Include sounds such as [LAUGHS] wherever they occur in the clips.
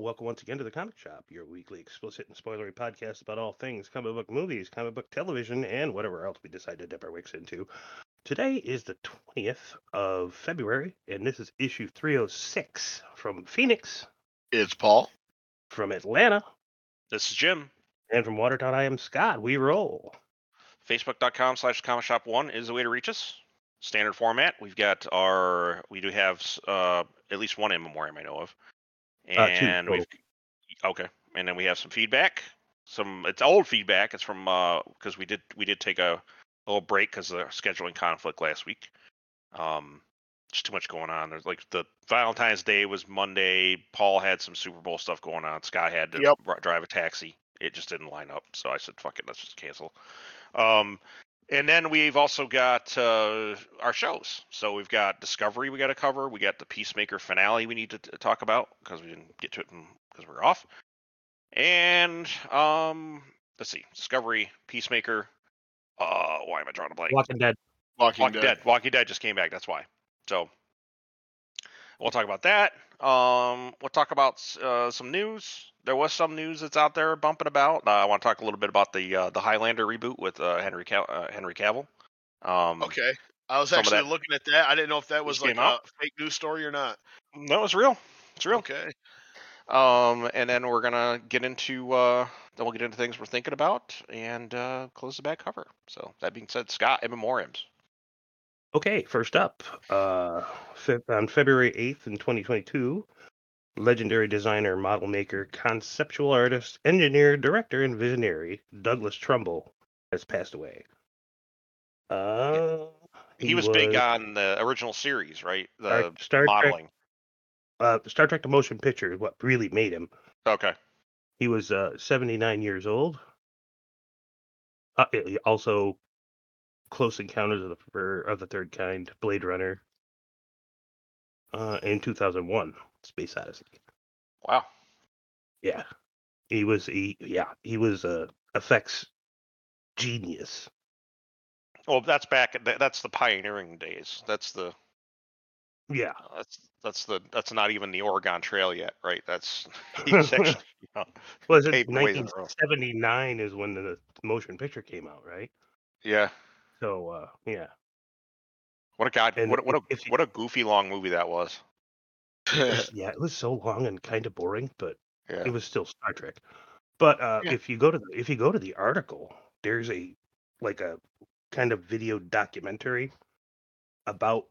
Hello, welcome once again to the Comic Shop, your weekly explicit and spoilery podcast about all things comic book movies, comic book television, and whatever else we decide to dip our wicks into. Today is the 20th of February, and this is issue 306 from Phoenix, It's Paul. from Atlanta, This is Jim. and from Watertown. I am Scott. We roll. Facebook.com slash comic shop one is the way to reach us. Standard format. We've got our, we do have uh, at least one in memoriam I know of. Uh, And we've, okay. And then we have some feedback. Some, it's old feedback. It's from, uh, because we did, we did take a, little break because of the scheduling conflict last week. Um, just too much going on. There's like the Valentine's Day was Monday. Paul had some Super Bowl stuff going on. Scott had to Yep. dri- drive a taxi. It just didn't line up. So I said, fuck it, let's just cancel. Um, and then we've also got uh, our shows. So we've got Discovery we got to cover. We got the Peacemaker finale we need to t- talk about because we didn't get to it because we were off. And um, let's see, Discovery, Peacemaker. Uh, why am I drawing a blank? Walking Dead. Walking, Walking Dead. Walking Dead just came back. That's why. So we'll talk about that. Um, we'll talk about uh, some news. There was some news that's out there bumping about. Uh, I want to talk a little bit about the uh, the Highlander reboot with uh, Henry Cav- uh, Henry Cavill. Um, Okay. I was actually looking at that. I didn't know if that was like a out. fake news story or not. No, it's real. It's real. Okay. Um, and then we're gonna get into uh, then we'll get into things we're thinking about and uh, close the back cover. So that being said, Scott, in memoriams. Okay, first up, uh, fe- on February 8th in 2022, legendary designer, model maker, conceptual artist, engineer, director, and visionary Douglas Trumbull has passed away. Uh, He, was, big on the original series, right? The Star Trek. modeling. Uh, Star Trek: The Motion Picture is what really made him. Okay. He was uh, 79 years old. Uh, he- also, Close Encounters of the of the Third Kind, Blade Runner. Uh, in 2001, Space Odyssey. Wow. Yeah, he was. He yeah, he was a effects genius. Well, that's back. That's the pioneering days. That's the. Yeah, That's that's the. That's not even the Oregon Trail yet, right? That's. [LAUGHS] Actually. You know, was it paved the way to the road. 1979 is when the motion picture came out, right? yeah. So uh, yeah, What a god. And What what a if what a goofy long movie that was. [LAUGHS] yeah, it was so long and kind of boring, but Yeah. it was still Star Trek. But uh, Yeah. if you go to the, if you go to the article, there's a like a kind of video documentary about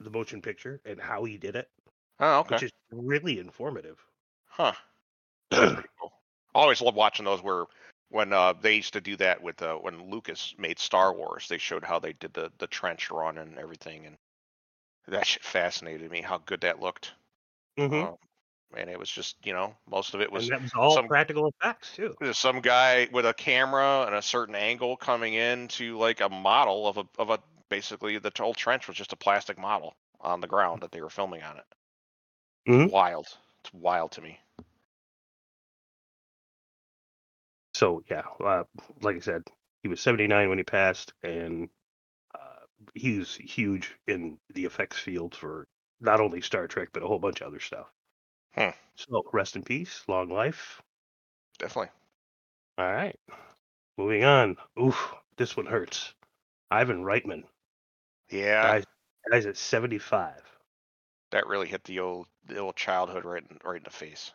the motion picture and how he did it, Oh, okay. which is really informative. Huh. [CLEARS THROAT] Cool. Always love watching those where when uh, they used to do that with uh, when Lucas made Star Wars, they showed how they did the the trench run and everything, and that shit fascinated me how good that looked. Mm-hmm. Um, and it was just you know most of it was was all some- practical effects too. some guy with a camera and a certain angle coming into like a model of a of a basically the whole trench was just a plastic model on the ground that they were filming on it. Mhm. Wild. It's wild to me. So yeah, uh, like I said, he was 79 when he passed, and uh, he's huge in the effects field for not only Star Trek but a whole bunch of other stuff. Hmm. So rest in peace, long life. Definitely. All right, moving on. Oof, this one hurts. Ivan Reitman Yeah. dies, dies at 75. that really hit the old the old childhood right in, right in the face.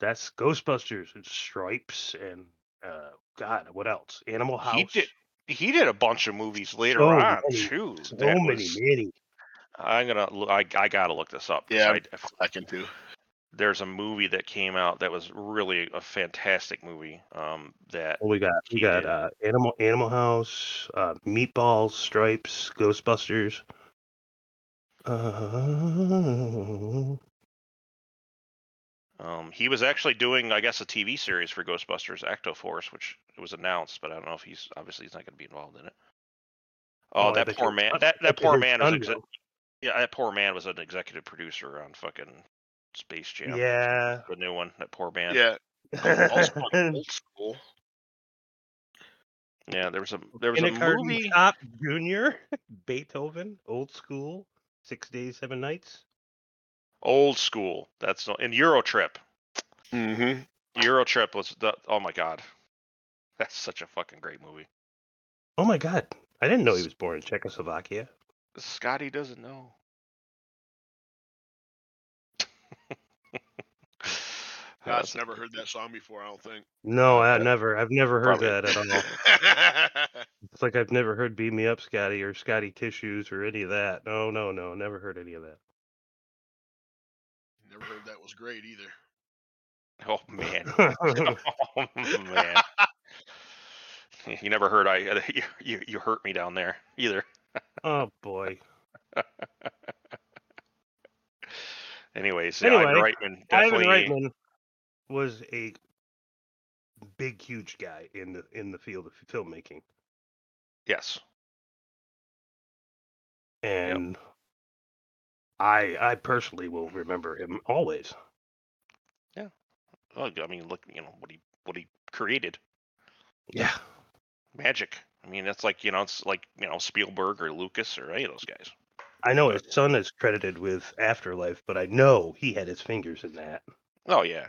That's Ghostbusters and Stripes and uh, God, what else? Animal House. He did he did a bunch of movies later So on many- too. so that many, was- many. I'm gonna I I gotta look this up. Yeah. I- I can too. there's a movie that came out that was really a fantastic movie. Um, that Well, we got we got uh, Animal Animal House, uh, Meatballs, Stripes, Ghostbusters. Uh, um he was actually doing I guess a TV series for Ghostbusters Ecto Force, which was announced, but I don't know if he's obviously he's not gonna be involved in it. Oh, Oh, that poor man! That that poor man was exe- yeah, that poor man was an executive producer on fucking Space Jam, Yeah. the new one. That poor man. Yeah. [LAUGHS] Also old school. Yeah, there was a there was a Kindergarten movie. Cop Junior, [LAUGHS] Beethoven, old school, Six Days, Seven Nights. Old school. That's no, and Eurotrip. Mm-hmm. Eurotrip was the oh my god. That's such a fucking great movie. Oh my god. I didn't know he was born in Czechoslovakia. Scotty doesn't know. [LAUGHS] God's never heard that song before. I don't think. No, I Yeah. never. I've never heard Probably. that at all. [LAUGHS] It's like I've never heard "Beam Me Up, Scotty" or "Scotty Tissues" or any of that. No, no, no, never heard any of that. Never heard that was great either. Oh man. [LAUGHS] [LAUGHS] oh man. [LAUGHS] You never heard I you, you you hurt me down there either. oh boy. Anyways, yeah, Ivan Anyway, Reitman Ivan Reitman was a big, huge guy in the in the field of filmmaking, yes. and I I personally will remember him always. Well, I mean, look, you know what he what he created, Yeah. magic. I mean, that's like you know, it's like you know Spielberg or Lucas or any of those guys. I know his son is credited with Afterlife, but I know he had his fingers in that. Oh yeah,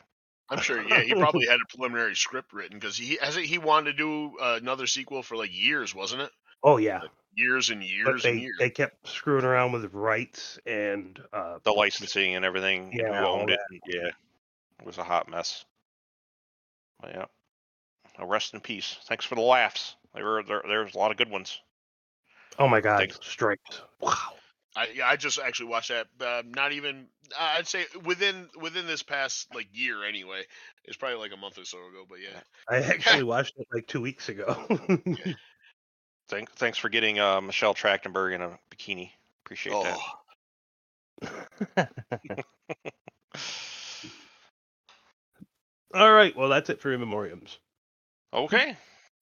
I'm sure. [LAUGHS] Yeah, he probably had a preliminary script written because he hasn't. He wanted to do uh, another sequel for like years, wasn't it? Oh yeah, Years and but years and they years. they kept screwing around with rights and uh, the licensing and everything. Yeah, who owned it? Yeah, it was a hot mess. But yeah, well, rest in peace. Thanks for the laughs. There were there, there was a lot of good ones. Oh my God, Thanks. stripes! Wow. I yeah, I just actually watched that. Uh, not even I'd say within within this past like year anyway. It's probably like a month or so ago, but yeah. I actually [LAUGHS] watched it like two weeks ago. Thank, thanks for getting uh, Michelle Trachtenberg in a bikini. Appreciate that. Oh, [LAUGHS] All right, well that's it for in memoriams. Okay.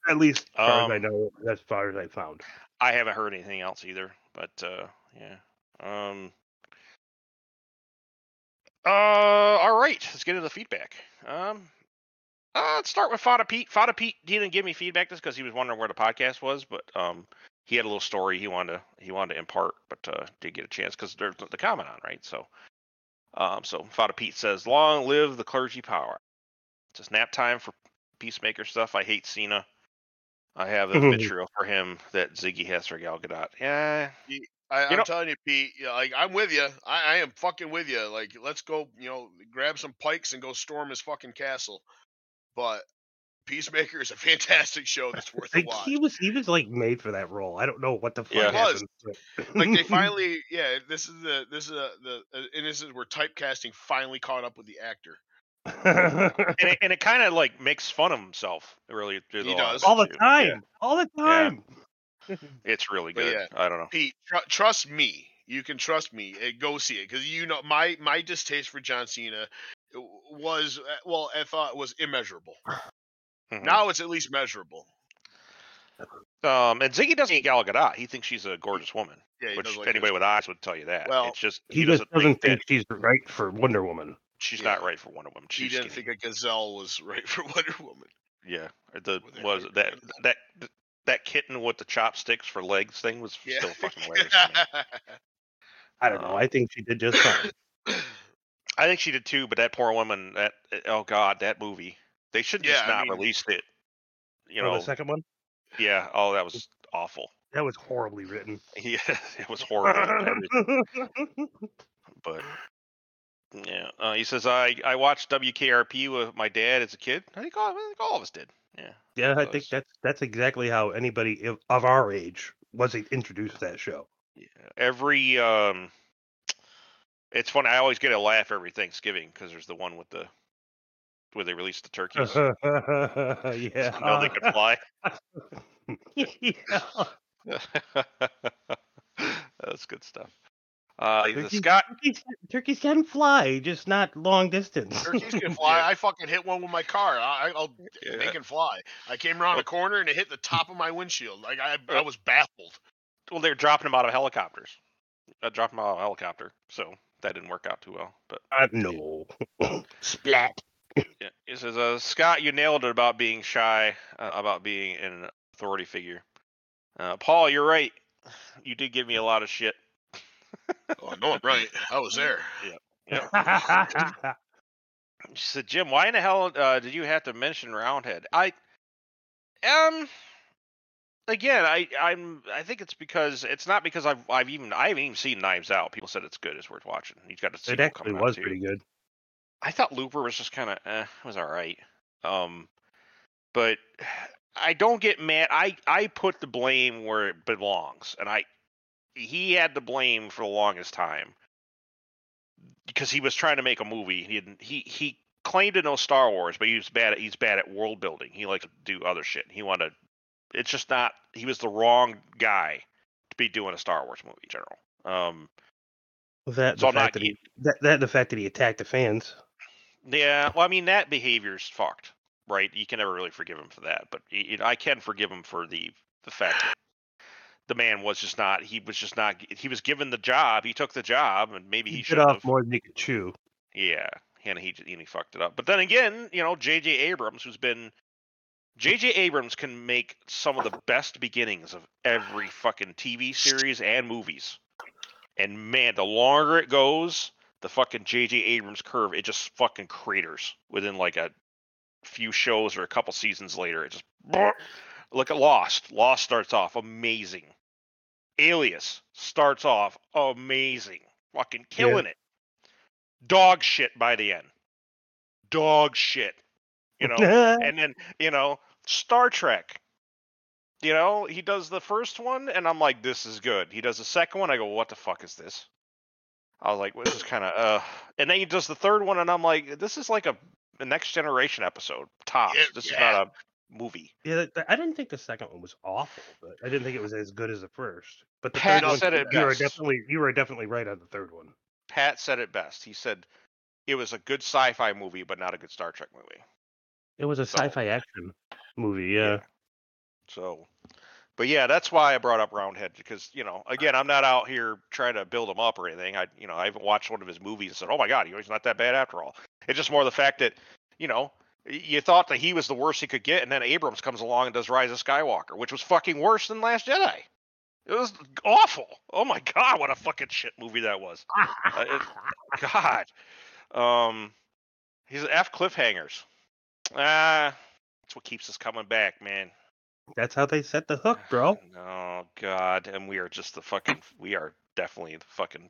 At least as far as I Um, know, as far as I found. I haven't heard anything else either, but uh, yeah. Um. Uh, all right. Let's get into the feedback. Um, uh, let's start with Fada Pete. Fada Pete didn't give me feedback just because he was wondering where the podcast was, but um, he had a little story he wanted to he wanted to impart, but uh, did get a chance because there's the comment on right. So, um, so Fada Pete says, "Long live the clergy power." It's a nap time for peacemaker stuff. I hate Cena. I have a [LAUGHS] vitriol for him that Ziggy has for Gal Gadot. Yeah, I, I'm know- telling you, Pete. Yeah, like I'm with you. I, I am fucking with you. Like let's go. You know, grab some pikes and go storm his fucking castle. But Peacemaker is a [LAUGHS] fantastic show that's worth a watch. he was he was like made for that role. I don't know what the fuck Yeah. He was. happened. like they [LAUGHS] finally yeah this is the this is a, the uh, and this is where typecasting finally caught up with the actor [LAUGHS] and it, and it kind of like makes fun of himself really through the He does. all the time, Yeah, all the time. it's really good. yeah. I don't know. pete tr- trust me you can trust me go see it because you know my my distaste for john cena was uh, well i thought was immeasurable Mhm. now it's at least measurable Um, and Ziggy doesn't eat Gal Gadot. He thinks she's a gorgeous woman, yeah which like anybody this. with eyes would tell you that. Well, it's just He, he, doesn't, doesn't think, think she's right for Wonder Woman. she's Yeah. not right for Wonder Woman. he She's didn't skinny. think a gazelle was right [LAUGHS] for wonder woman Yeah, the was that that that kitten with the chopsticks for legs thing was yeah still fucking [LAUGHS] hilarious. [LAUGHS] I don't know. Uh, I think she did just fine. I think she did too, but that poor woman. That oh god, that movie. They should just Yeah, I not mean- released it. You Oh, know, the second one yeah. Oh, that was awful. that was horribly written. [LAUGHS] Yeah, it was [LAUGHS] horrible. but yeah, uh, he says I I watched WKRP with my dad as a kid. I think all, I think all of us did. Yeah, yeah, I think that's that's exactly how anybody of- of our age was introduced to that show. yeah. Every um, it's funny. I always get a laugh every Thanksgiving because there's the one with the where they release the [LAUGHS] turkeys. so yeah. [LAUGHS] now they can fly. yeah. [LAUGHS] That's good stuff. Uh, the Turkeys, Scott. turkeys, turkeys can fly, just not long distance. turkeys can fly Yeah. i fucking hit one with my car I, i'll Yeah. they can fly i came around a corner and it hit the top of my windshield like i i was baffled Well, they're dropping them out of helicopters. I dropped them out of a helicopter, so that didn't work out too well. But Uh, no. [COUGHS] Splat. yeah, it says, uh, Scott, you nailed it about being shy, uh, about being an authority figure. Uh, Paul, you're right. You did give me a lot of shit. oh no i'm right i was there [LAUGHS] Yeah. [LAUGHS] She said, "Jim, why in the hell uh, did you have to mention Roundhead?" I um again, I I'm I think it's because it's not because I've I've even I haven't even seen Knives Out. People said it's good, it's worth watching. He's got a it sequel actually coming was pretty good. I thought Looper was just kind of eh, it was all right. Um, but [SIGHS] I don't get mad. I I put the blame where it belongs, and I he had the blame for the longest time because he was trying to make a movie. He didn't. He he claimed to know Star Wars, but he was bad. At, he's bad at world building. He likes to do other shit. He wanted. It's just not. He was the wrong guy to be doing a Star Wars movie in general. Um, that So the I'm not fact that he that, that the fact that he attacked the fans. Yeah, well, I mean that behavior's fucked, right? You can never really forgive him for that, but you know, I can forgive him for the the fact that the man was just not. He was just not. He was given the job. He took the job, and maybe he, He should off have. more than he could chew. Yeah, and he and he fucked it up. But then again, you know, J.J. Abrams, who's been J.J. Abrams, can make some of the best beginnings of every fucking TV series and movies. And man, the longer it goes, the fucking J.J. Abrams curve, it just fucking craters within like a few shows or a couple seasons later. It just [LAUGHS] look at Lost. Lost starts off amazing. Alias starts off amazing, fucking killing it. Dog shit by the end. Dog shit. You know, [LAUGHS] and then you know Star Trek. You know, he does the first one, and I'm like, this is good. He does the second one, I go, what the fuck is this? I was like, well, this is kind of, uh. And then he does the third one, and I'm like, this is like a, a next generation episode tops. Yeah, this yeah. is not a movie. yeah, I didn't think the second one was awful, but I didn't think it was as good as the first. But the Pat third one, said it you were definitely you were definitely right on the third one. Pat said it best. He said it was a good sci-fi movie, but not a good Star Trek movie. It was a So- sci-fi action movie. Yeah. So, but yeah, that's why I brought up Roundhead because you know, again, I'm not out here trying to build him up or anything. I, you know, I haven't watched one of his movies and said, "Oh my God, he's not that bad after all." It's just more the fact that, you know, you thought that he was the worst he could get, and then Abrams comes along and does Rise of Skywalker, which was fucking worse than Last Jedi. It was awful. Oh my God, what a fucking shit movie that was. Uh, it- [LAUGHS] God. Um, he's F cliffhangers. Ah, that's what keeps us coming back, man. That's how they set the hook, [SIGHS] bro. Oh God, and we are just the fucking. We are definitely the fucking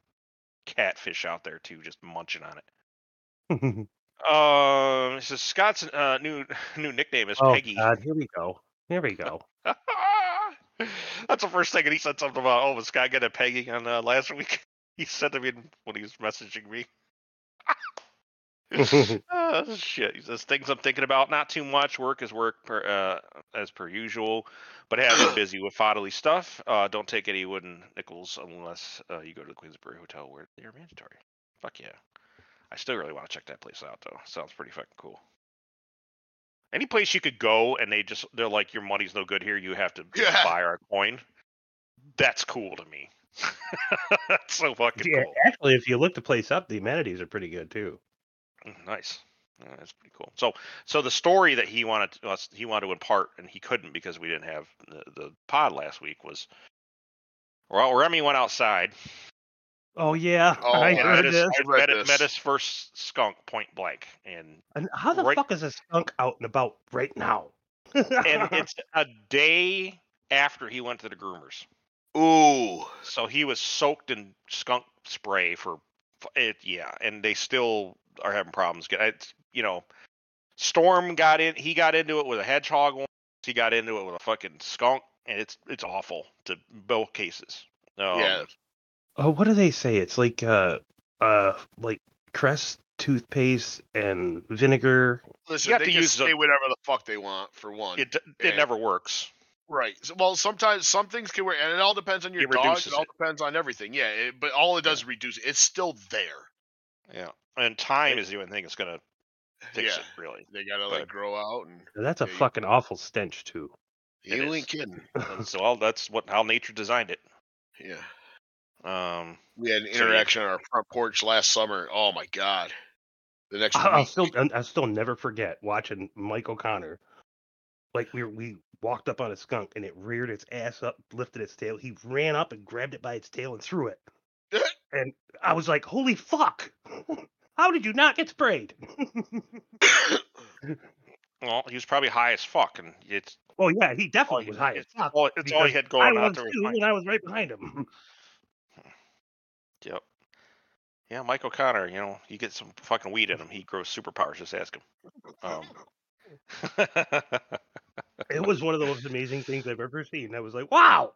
catfish out there too, just munching on it. [LAUGHS] Um, so Scott's uh, new [LAUGHS] new nickname is oh Peggy. God, here we go. Here we go. [LAUGHS] That's the first thing, and he said something about, "Oh, was Scott getting a Peggy on uh, last week?" He said to me when he was messaging me. [LAUGHS] Oh, shit. Says things I'm thinking about. Not too much. Work is work per, uh, as per usual, but have been [CLEARS THROAT] busy with fatherly stuff. Uh, don't take any wooden nickels unless uh, you go to the Queensbury Hotel where they're mandatory. Fuck yeah. I still really want to check that place out though. Sounds pretty fucking cool. Any place you could go and they just they're like your money's no good here. You have to Yeah. buy our coin. That's cool to me. [LAUGHS] That's so fucking Yeah, cool. actually, if you look the place up, the amenities are pretty good too. Mm, Nice. Yeah, that's pretty cool. So, so the story that he wanted to, us, he wanted to impart, and he couldn't because we didn't have the, the pod last week was. Well, Remy went outside. Oh yeah, Oh, I I heard met, his, this. I read met, this. met his first skunk point blank, and And how the right- fuck is a skunk out and about right now? and [LAUGHS] it's a day after he went to the groomers, Ooh. so he was soaked in skunk spray for it. Yeah, and they still are having problems. Get it's you know, Storm got in. He got into it with a hedgehog once. He got into it with a fucking skunk, and it's it's awful to both cases. Um, Yeah. oh, what do they say? It's like uh uh like Crest toothpaste and vinegar. Listen, have they to use the- say whatever the fuck they want for one. It it Yeah. never works. Right. Well, sometimes some things can work, and it all depends on your It dog. It all it. depends on everything. Yeah. It, but all it does is reduce it. It's still there. Yeah, and time is the only thing that's gonna fix yeah. it. Really, They gotta like But- grow out, and That's a Yeah, you- fucking awful stench too. It you is. ain't kidding. And so well, that's what how nature designed it. Yeah. Um, We had an So, yeah. interaction on our front porch last summer. Oh my god. The next I- I'll week, still I'll still never forget watching Mike O'Connor. Like we we walked up on a skunk and it reared its ass up, lifted its tail. He ran up and grabbed it by its tail and threw it. [LAUGHS] and I was like, "Holy fuck! [LAUGHS] How did you not get sprayed?" [LAUGHS] Well, he was probably high as fuck, and it's oh yeah, he definitely was high as it's fuck. all, it's all he had I going out was there. too, and I was right behind him. [LAUGHS] Yep. Yeah, Mike O'Connor, you know, you get some fucking weed in him, he grows superpowers. Just ask him. Um, [LAUGHS] It was one of the most amazing things I've ever seen. I was like, "Wow!"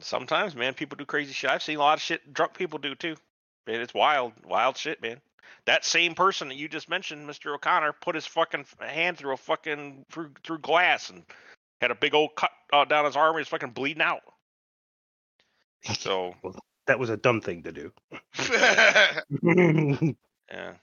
Sometimes, man, people do crazy shit. I've seen a lot of shit drunk people do too. Man, it's wild, wild shit, man. That same person that you just mentioned, Mr. O'Connor, put his fucking hand through a fucking through through glass and had a big old cut uh, down his arm. and He's fucking bleeding out. So [LAUGHS] that was a dumb thing to do. [LAUGHS] [LAUGHS] yeah.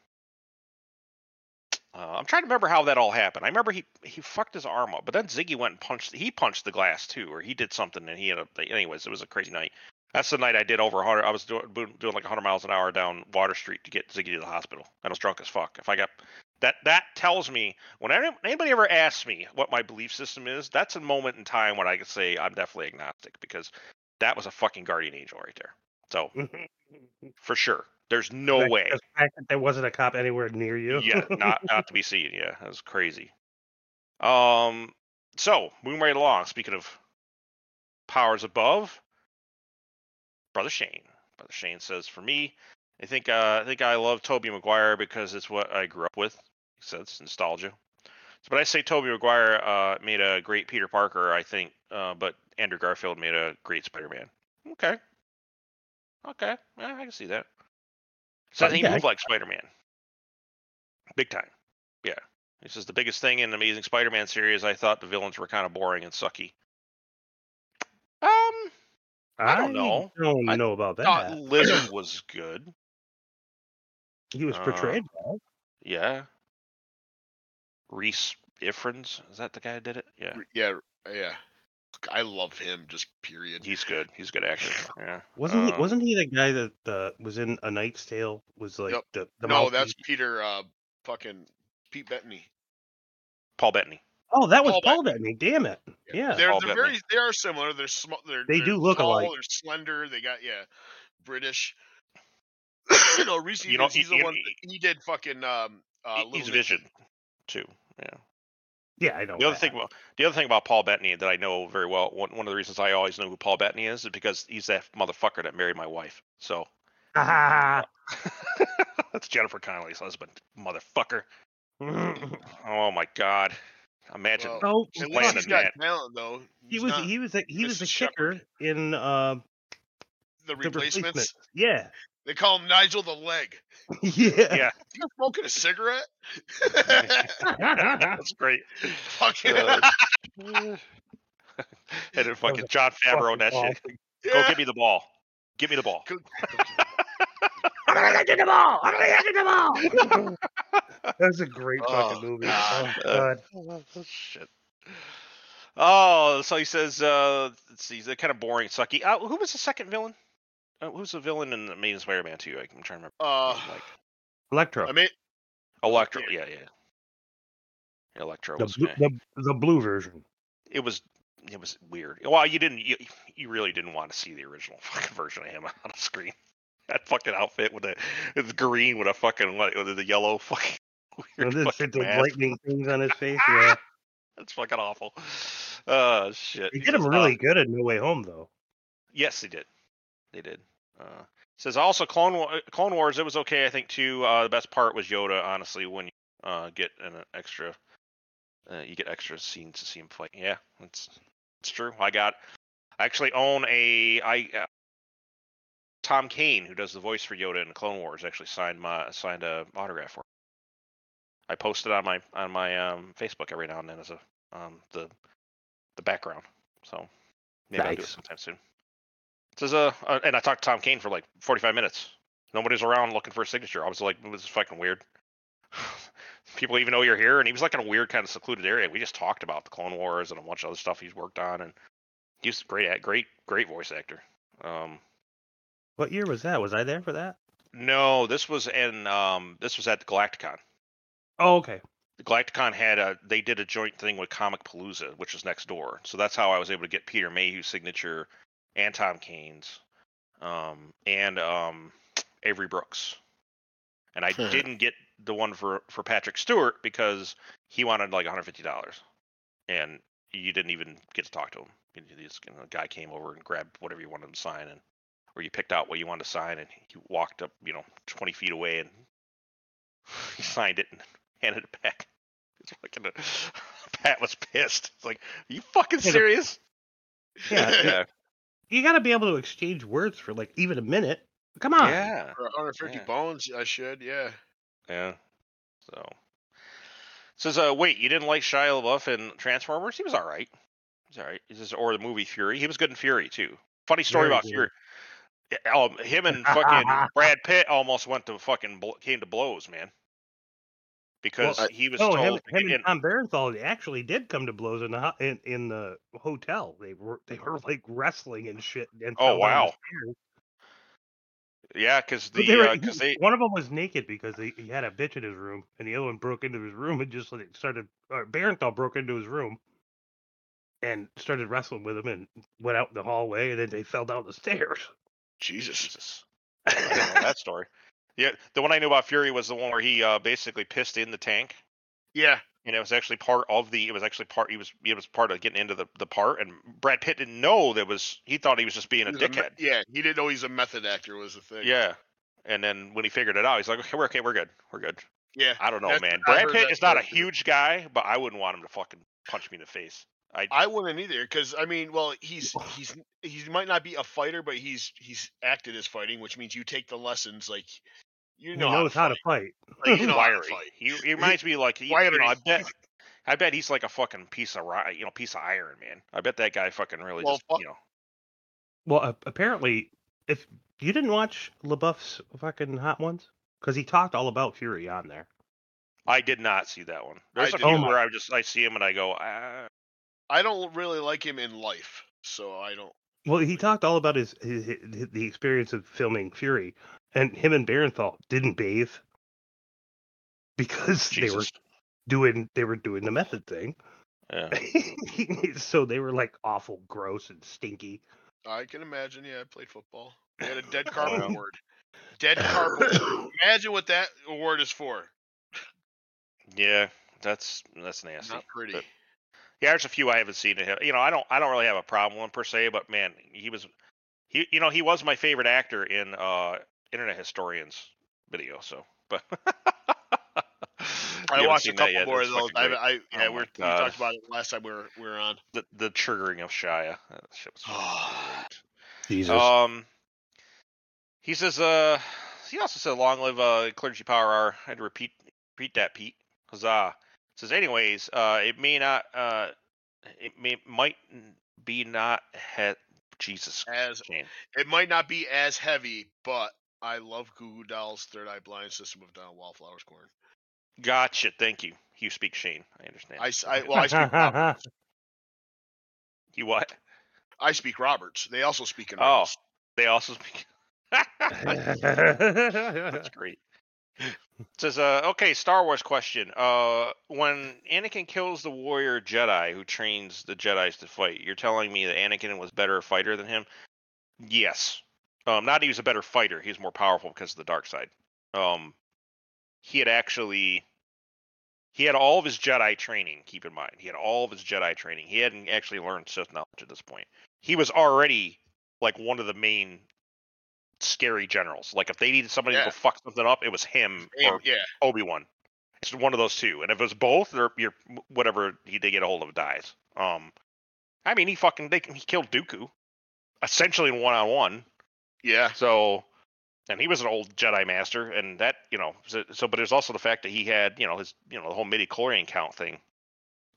Uh, I'm trying to remember how that all happened. I remember he he fucked his arm up, but then Ziggy went and punched. He punched the glass too, or he did something, and he ended up. Anyways, it was a crazy night. That's the night I did over 100. I was doing doing like 100 miles an hour down Water Street to get Ziggy to the hospital, and I was drunk as fuck. If I got that, that tells me when any- anybody ever asks me what my belief system is, that's a moment in time when I could say I'm definitely agnostic because that was a fucking guardian angel right there. So [LAUGHS] for sure, there's no way. The fact that there wasn't a cop anywhere near you. yeah, not [LAUGHS] not to be seen. Yeah, that was crazy. Um, so moving right along. Speaking of powers above, brother Shane. Brother Shane says, for me, I think uh, I think I love Tobey Maguire because it's what I grew up with. He says nostalgia. So, but I say Tobey Maguire uh, made a great Peter Parker. I think, uh, but Andrew Garfield made a great Spider-Man. Okay. Okay, yeah, I can see that. So Uh, he yeah, I moved like Spider-Man. Big time. Yeah. This is the biggest thing in the Amazing Spider-Man series. I thought the villains were kind of boring and sucky. I don't know. I don't I know about thought that. Lizard was good. He was uh, portrayed well. Yeah. Rhys Ifans, is that the guy that did it? Yeah. yeah, yeah. I love him. Just period. He's good. He's a good actor. [SIGHS] Yeah. Wasn't he? Um, Wasn't he the guy that uh, was in A Knight's Tale? Was like Yep. the, the no, mouthpiece? that's Peter. Uh, fucking Pete Bettany. Paul Bettany? Oh, that was Paul Paul Bettany. Damn it! Yeah. They're, Paul they're Bettany. very. They are similar. They're small. They're, They they're do look tall, alike. They're slender. They got yeah, British. [COUGHS] no, Rhys You know, he's you- the one. you- He did fucking um. Uh, He- he's Vision, too. Yeah. Yeah, I know. The other that. thing about the other thing about Paul Bettany that I know very well, one, one of the reasons I always know who Paul Bettany is, is because he's that motherfucker that married my wife. So Ah. [LAUGHS] that's Jennifer Connelly's husband, motherfucker. [LAUGHS] Oh my god! Imagine. Well, oh, At least he's got talent though. he was not he was a, he was a Mrs. kicker Shepherd. in uh, the the replacements. replacements. Yeah. They call him Nigel the Leg. [LAUGHS] yeah. Yeah, You smoking a cigarette? that's great. Fucking Uh, [LAUGHS] [LAUGHS] and then fucking Jon Favreau and that shit. Go yeah. give me the ball. Give me the ball. Go- I'm gonna get you the ball. I'm gonna get you the ball. That's a great Oh, fucking movie. God. Oh, God. Shit. Oh, so he says, uh, let's see, they're kind of boring, sucky. Uh, who was the second villain? Uh, who's the villain in Amazing Spider-Man 2? I'm trying to remember. Uh, Like Electro. I mean, Electro. yeah. Yeah, yeah. Electro the, was. blue, the the blue version. It was. It was weird. Well, you didn't. You, you really didn't want to see the original fucking [LAUGHS] version of him on the screen. [LAUGHS] That fucking outfit with the it's green with a fucking what with the yellow [LAUGHS] fucking weird then fucking the lightning things on his face. Yeah. [LAUGHS] That's fucking awful. Oh shit. They He did him really uh, good at No Way Home, though. Yes, they did. They did. Uh, says also Clone Wa- Clone Wars. It was okay, I think too. Uh, the best part was Yoda, honestly, when you uh, get an extra, uh, you get extra scenes to see him fight. Yeah, it's it's true. I got, I actually own a I. Tom Kane, who does the voice for Yoda in Clone Wars, actually signed my signed a autograph for. Me. I post it on my on my um, Facebook every now and then as a um, the the background. So maybe I'll do it sometime soon. It says, uh, uh, and I talked to Tom Kane for like 45 minutes. Nobody's around looking for a signature. I was like, this is fucking weird. [LAUGHS] People even know you're here, and he was like in a weird kind of secluded area. We just talked about the Clone Wars and a bunch of other stuff he's worked on, and he's a great, great, great voice actor. Um, What year was that? Was I there for that? no, this was in, um, this was at the Galacticon. Oh, okay. the Galacticon had a they did a joint thing with Comicpalooza, which was next door. So that's how I was able to get Peter Mayhew's signature and Tom Kane's. um, and um, Avery Brooks. And I Hmm. didn't get the one for for Patrick Stewart because he wanted like 150 dollars, and you didn't even get to talk to him. You- you just- you know, The guy came over and grabbed whatever you wanted to sign, and or you picked out what you wanted to sign, and he walked up, you know, 20 feet away, and [LAUGHS] he signed it and [LAUGHS] handed it back. It's fucking, [LAUGHS] Pat was pissed. It's like, are you fucking serious? Yeah, yeah, you got to be able to exchange words for like even a minute. Come on. yeah. For 150 Yeah. bones, I should. Yeah. Yeah. So says, uh, wait, you didn't like Shia LaBeouf in Transformers? He was all right. He's all right. He says, or the movie Fury. He was good in Fury too. Funny story Very about good. Fury. Um, him and fucking [LAUGHS] Brad Pitt almost went to fucking bl- came to blows, man. Because Well, he was Oh, told him, him and Tom Bernthal actually did come to blows in the in, in the hotel. They were they were like wrestling and shit. And Oh, fell down the wow. yeah, because the they were- because he- they one of them was naked because they, he had a bitch in his room, and the other one broke into his room and just like started. Or Bernthal broke into his room and started wrestling with him and went out in the hallway, and then they fell down the stairs. Jesus. Jesus. I didn't know that story. Yeah, the one I knew about Fury was the one where he uh, basically pissed in the tank. Yeah. and it was actually part of the it was actually part he was it was part of getting into the, the part and Brad Pitt didn't know that was he thought he was just being a He was me- dickhead. yeah. He didn't know he's a method actor was the thing. Yeah. And then when he figured it out, he's like, Okay, we're okay, we're good. We're good. Yeah. I don't know, man. Brad Pitt is not a huge guy, but I wouldn't want him to fucking punch me in the face. I I wouldn't either, because I mean, well, he's he's he might not be a fighter, but he's he's acted as fighting, which means you take the lessons. Like you know he knows how to fight. fight. Like, you [LAUGHS] know how to wiry. fight. He, he reminds me like he, you know, I bet [LAUGHS] I bet he's like a fucking piece of ri- you know piece of iron, man. I bet that guy fucking really Well, just fu- you know Well, a- apparently, if you didn't watch LaBeouf's fucking Hot Ones, because he talked all about Fury on there. I did not see that one. There's I a did. few Oh where I just I see him and I go, ah, I don't really like him in life, so I don't. Well, he talked all about his, his, his the experience of filming Fury, and him and Bernthal didn't bathe because they were doing they were doing the method thing. Yeah. [LAUGHS] so they were like awful, gross, and stinky. I can imagine. Yeah, I played football. They had a dead [LAUGHS] carpet award. Dead carpet. [LAUGHS] Imagine what that award is for. Yeah, that's that's nasty. Not pretty. but- Yeah, there's a few I haven't seen of him. You know, I don't I don't really have a problem with him per se, but man, he was he you know, he was my favorite actor in uh Internet Historians video, so but [LAUGHS] I watched a couple yet, more of those. fucking I, great. I yeah, Oh we're, we talked about it last time we were we were on. the the triggering of Shia. That shit was fucking Jesus. Um he says uh he also said long live uh clergy power hour. I had to repeat repeat that Pete. Huzzah. Says anyways, uh it may not uh it may might be not he- Jesus As Shane. it might not be as heavy, but I love Goo Goo Dolls' Third Eye Blind System of Down Wallflowers Korn. Gotcha, thank you. You speak Shane. I understand. I, I- well, I speak Roberts. [LAUGHS] you what? I speak Roberts. They also speak in Oh. They also speak [LAUGHS] That's great. Says, uh, okay, Star Wars question. Uh, when Anakin kills the warrior Jedi who trains the Jedi's to fight, you're telling me that Anakin was better fighter than him? Yes. Um, not he was a better fighter. He was more powerful because of the dark side. Um, he had actually, he had all of his Jedi training. Keep in mind, he had all of his Jedi training. He hadn't actually learned Sith knowledge at this point. He was already like one of the main scary generals. Like if they needed somebody to Yeah. go fuck something up, it was him Damn, or yeah, Obi Wan. It's one of those two. And if it was both, they're, you're whatever he they get a hold of dies. Um, I mean, he fucking they, he killed Dooku, essentially in one on one. yeah. So, and he was an old Jedi master, and that you know. So, so, but there's also the fact that he had you know his you know the whole midi chlorian count thing.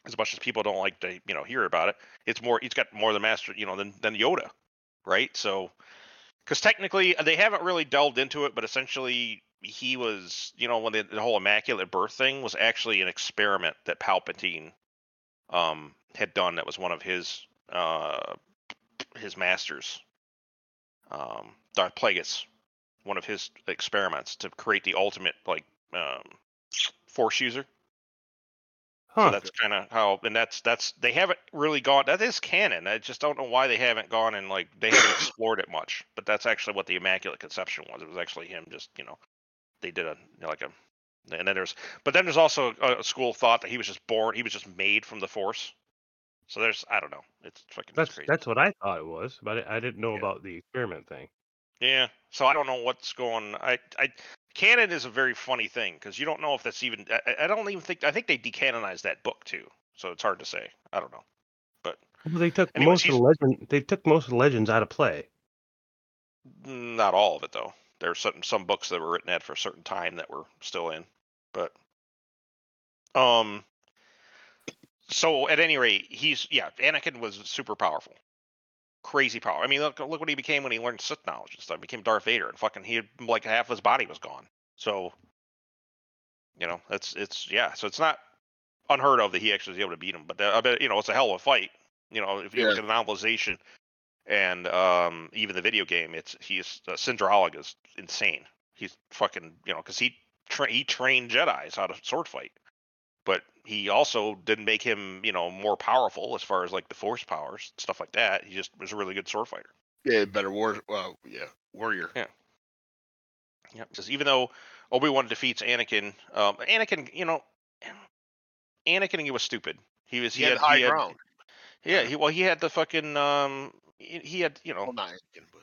As much as people don't like to you know hear about it, it's more he's got more than master you know than than Yoda, right? So, because technically they haven't really delved into it, but essentially he was you know when the, the whole immaculate birth thing was actually an experiment that Palpatine um had done that was one of his uh his masters um Darth Plagueis one of his experiments to create the ultimate like um force user Huh. So that's kind of how, and that's that's they haven't really gone. That is canon. I just don't know why they haven't gone and like they haven't [COUGHS] explored it much. But that's actually what the Immaculate Conception was. It was actually him just you know, they did a you know, like a, and then there's but then there's also a, a school of thought that he was just born. He was just made from the Force. So there's I don't know. It's fucking that's crazy. that's what I thought it was, but I I didn't know Yeah. about the experiment thing. Yeah. So I don't know what's going. I I canon is a very funny thing because you don't know if that's even. I, I- don't even think. I think they decanonized that book too. So it's hard to say. I don't know. But Well, they took Anyways, most of the legend. They took most of the legends out of play. not all of it though. There's some some books that were written at for a certain time that were still in. But um. So at any rate, he's yeah. Anakin was super powerful, crazy power. I mean, look look what he became when he learned Sith knowledge and stuff. He became Darth Vader, and fucking he had like half his body was gone. So, you know, that's it's yeah. So it's not unheard of that he actually was able to beat him. But uh, I bet you know it's a hell of a fight. You know, if you look at the novelization and um, even the video game, it's he's uh, Cin Drallig is insane. He's fucking you know because he tra- he trained Jedi's how to sword fight, but he also didn't make him you know more powerful as far as like the Force powers stuff like that. He just was a really good sword fighter. Yeah, better war. Well, yeah, warrior. Yeah, Yeah. because even though Obi Wan defeats Anakin, um, Anakin, you know, Anakin he was stupid. He was He, had, high ground. yeah, he well he had the fucking um he, he had you know Well, not Anakin, but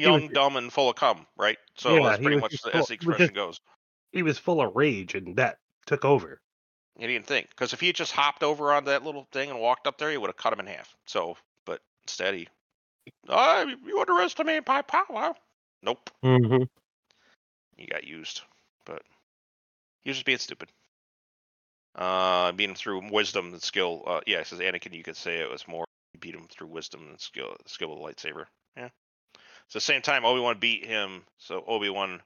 young, was- dumb and full of cum, right? So Yeah, that's pretty much the, full- as the expression just- goes. He was full of rage, and that took over. He didn't think because if he had just hopped over on that little thing and walked up there, he would have cut him in half. So, but instead he, oh, you underestimate my power. Nope, Mm-hmm. he got used, but he was just being stupid. Uh, beat him through wisdom and skill. Uh, yeah, it says Anakin. You could say it was more you beat him through wisdom and skill, skill with the lightsaber. Yeah. So the same time, Obi Wan beat him. So Obi Wan